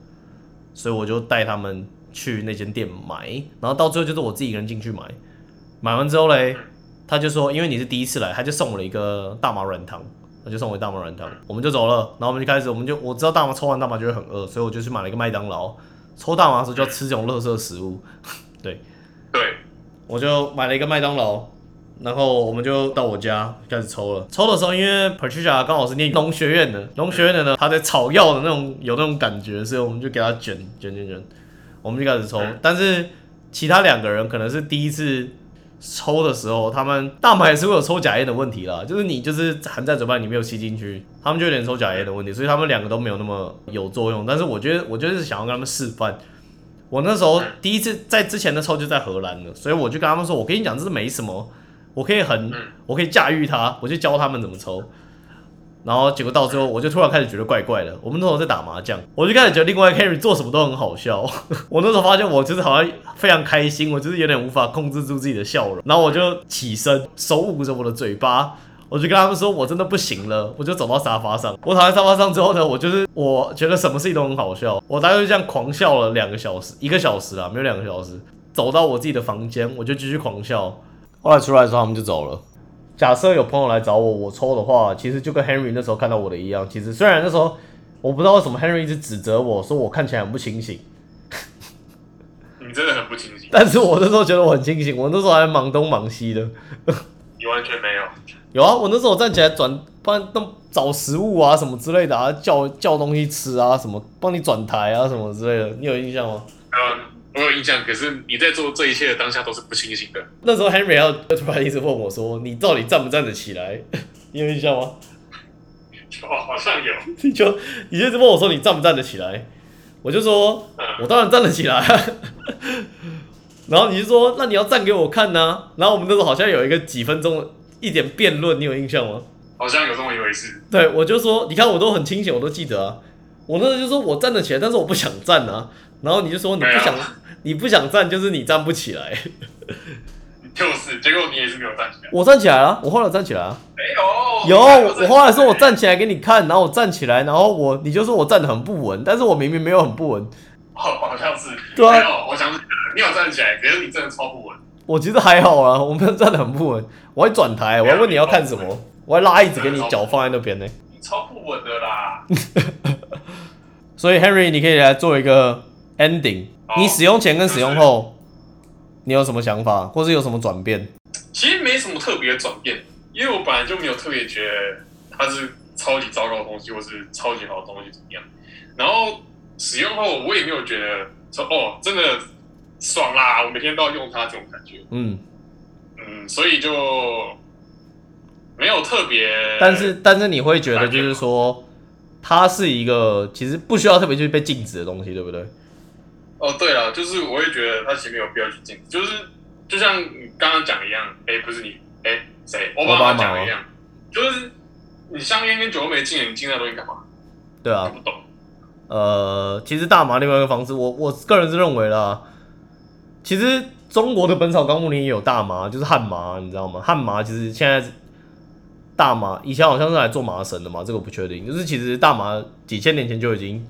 所以我就带他们去那间店买，然后到最后就是我自己一个人进去买，买完之后嘞，他就说因为你是第一次来，他就送我了一个大麻软糖，他就送我大麻软糖，我们就走了，然后我们就开始，我们就我知道大麻抽完大麻就会很饿，所以我就去买了一个麦当劳，抽大麻的时候就要吃这种垃圾食物，<laughs> 对，对。我就买了一个麦当劳，然后我们就到我家开始抽了。抽的时候，因为 Patricia 刚好是念农学院的，农学院的呢，他在草药的那种有那种感觉，所以我们就给他卷卷卷卷，我们就开始抽。但是其他两个人可能是第一次抽的时候，他们大麻也是会有抽假烟的问题啦，就是你就是含在嘴巴里没有吸进去，他们就有点抽假烟的问题，所以他们两个都没有那么有作用。但是我觉得，我就是想要跟他们示范。我那时候第一次在之前的抽就在荷兰了，所以我就跟他们说，我跟你讲，这是没什么，我可以很，我可以驾驭它，我就教他们怎么抽。然后结果到最后，我就突然开始觉得怪怪的。我们那时候在打麻将，我就开始觉得另外一个 Henry 做什么都很好笑。<laughs> 我那时候发现我就是好像非常开心，我就是有点无法控制住自己的笑容。然后我就起身，手捂着我的嘴巴，我就跟他们说，我真的不行了。我就走到沙发上，我躺在沙发上之后呢，我就是我觉得什么事情都很好笑，我大概就这样狂笑了两个小时，一个小时啊，没有两个小时。走到我自己的房间，我就继续狂笑。后来出来的时候，他们就走了。假设有朋友来找我，我抽的话，其实就跟 Henry 那时候看到我的一样。其实虽然那时候我不知道为什么 Henry 一直指责我说我看起来很不清醒，你真的很不清醒，<laughs> 但是我那时候觉得我很清醒，我那时候还忙东忙西的。你完全没有。有啊，我那时候站起来转，帮弄找食物啊什么之类的啊，叫叫东西吃啊什么，帮你转台啊什么之类的，你有印象吗？呃，我有印象，可是你在做这一切的当下都是不清醒的。那时候 Henry 要 <laughs> 突然一直问我说：“你到底站不站得起来？” <laughs> 你有印象吗？哦，好像有。<laughs> 你就你就一直问我说：“你站不站得起来？”我就说：“我当然站得起来啊。”然后你就说：“那你要站给我看呢、然后我们那时候好像有一个几分钟的一点辩论，你有印象吗？好像有这么一回事。对，我就说，你看我都很清醒，我都记得啊。我那时候就说我站得起来，但是我不想站啊。然后你就说你不想你不想站，就是你站不起来。就是，结果你也是没有站起来。我站起来了，我后来站起来啊。没有。有，我后来说我站起来给你看，然后我站起来，然后我你就说我站的很不稳，但是我明明没有很不稳，好，好像是。对啊没有，我想起来了，你有站起来，可是你真的超不稳。我觉得还好啊，我没有站的很不稳，我还转台，我还问你要看什么，我还拉椅子给你脚放在那边呢。你超不稳的啦。<laughs> 所以 Henry，你可以来做一个 ending，好你使用前跟使用后，你有什么想法，或是有什么转变？其实没什么特别的转变，因为我本来就没有特别觉得它是超级糟糕的东西，或是超级好的东西怎么样。然后使用后我也没有觉得说哦，真的爽啦，我每天都要用它这种感觉。嗯，嗯，所以就没有特别。但是但是你会觉得就是说，它是一个其实不需要特别去被禁止的东西，对不对？哦，对了，就是我也觉得他其实没有必要去禁止，就是就像你刚刚讲的一样，哎，不是你，哎，谁？奥巴马讲的一样，就是你香烟跟酒都没禁，你禁那东西干嘛？对啊，不懂。呃，其实大麻另外一个方式，我我个人是认为啦，其实中国的《本草纲目》里也有大麻，就是旱麻，你知道吗？旱麻其实现在大麻以前好像是来做麻绳的嘛，这个不确定。就是其实大麻几千年前就已经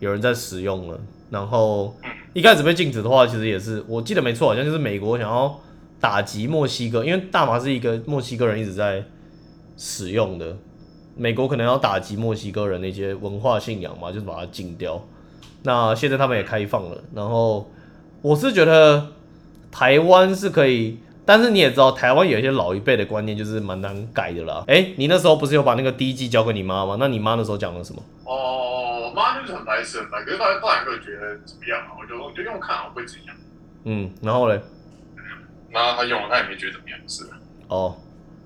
有人在使用了，然后一开始被禁止的话，其实也是我记得没错，好像就是美国想要打击墨西哥，因为大麻是一个墨西哥人一直在使用的。美国可能要打击墨西哥人那些文化信仰嘛，就是把它禁掉。那现在他们也开放了，然后我是觉得台湾是可以，但是你也知道，台湾有一些老一辈的观念就是蛮难改的啦。哎，你那时候不是有把那个第一季交给你妈吗？那你妈那时候讲了什么？哦，就是很白痴，很白，可是她她也会觉得怎么样嘛？我就我就用看，我会怎样。嗯，然后嘞？然后他用了，他也没觉得怎么样，是哦，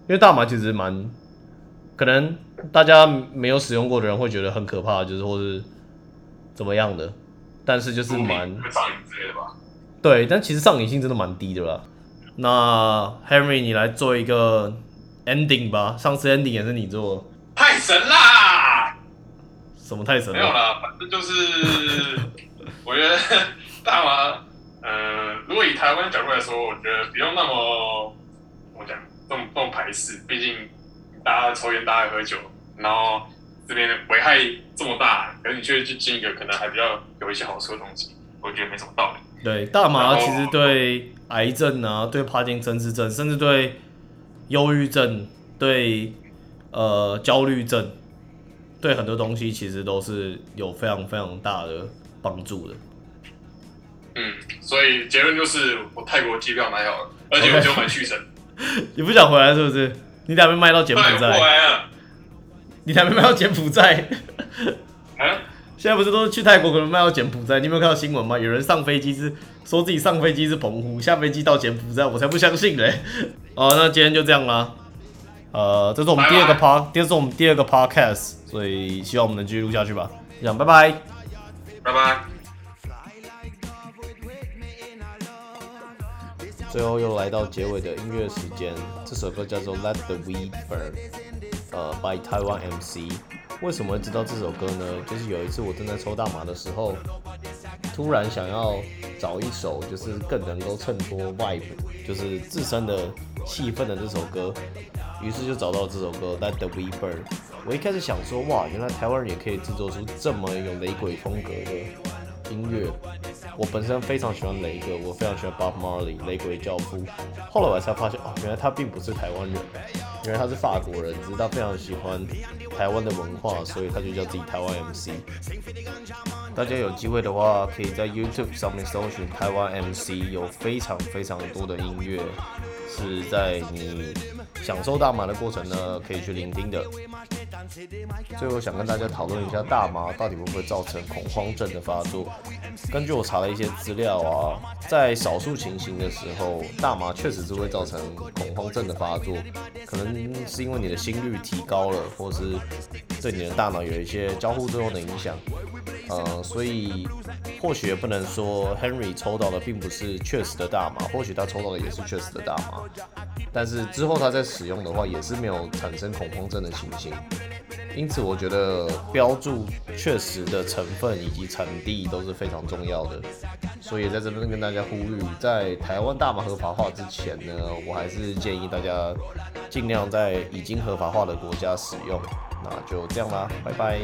因为大麻其实蛮。可能大家没有使用过的人会觉得很可怕，就是或是怎么样的，但是就是蛮上瘾之类的吧。对，但其实上瘾性真的蛮低的啦。那 Henry，你来做一个 ending 吧。上次 ending 也是你做，太神啦！什么太神？没有啦，反正就是 <laughs> 我觉得 <laughs> 大麻，呃，如果以台湾角度来说，我觉得不用那么怎么讲，这么这么排斥，毕竟。大家抽烟，大家喝酒，然后这边危害这么大，可是你却去进一个可能还比较有一些好处的东西，我觉得没什么道理。对，大麻其实对癌症啊，对帕金森氏症，甚至对忧郁症、对呃焦虑症，对很多东西其实都是有非常非常大的帮助的。嗯，所以结论就是我泰国机票买好了，而且我就买去程。<laughs> 你不想回来是不是？你还没卖到柬埔寨？你还没卖到柬埔寨？<laughs> 啊！现在不是都是去泰国，可能卖到柬埔寨？你有没有看到新闻吗？有人上飞机是说自己上飞机是澎湖，下飞机到柬埔寨，我才不相信嘞！<laughs> 哦，那今天就这样啦。呃，这是我们第二个 part，这是我们第二个 podcast，所以希望我们能继续录下去吧。这样，拜拜，拜拜。最后又来到结尾的音乐时间，这首歌叫做《Let the Weed Burn》，呃，by Taiwan MC。为什么会知道这首歌呢？就是有一次我正在抽大麻的时候，突然想要找一首就是更能够衬托 vibe，就是自身的气氛的这首歌，于是就找到了这首歌《Let the Weed Burn》。我一开始想说，哇，原来台湾人也可以制作出这么有雷鬼风格的。音乐，我本身非常喜欢雷哥，我非常喜欢 Bob Marley 雷鬼教父。后来我才发现，哦，原来他并不是台湾人，原来他是法国人，只是他非常喜欢台湾的文化，所以他就叫自己台湾 MC。大家有机会的话，可以在 YouTube 上面搜寻台湾 MC，有非常非常多的音乐是在你享受大麻的过程呢，可以去聆听的。最后想跟大家讨论一下，大麻到底会不会造成恐慌症的发作？根据我查了一些资料啊，在少数情形的时候，大麻确实是会造成恐慌症的发作，可能是因为你的心率提高了，或是对你的大脑有一些交互作用的影响。呃，所以或许也不能说 Henry 抽到的并不是确实的大麻，或许他抽到的也是确实的大麻，但是之后他在使用的话，也是没有产生恐慌症的情形。因此，我觉得标注确实的成分以及产地都是非常重要的。所以在这边跟大家呼吁，在台湾大麻合法化之前呢，我还是建议大家尽量在已经合法化的国家使用。那就这样啦，拜拜。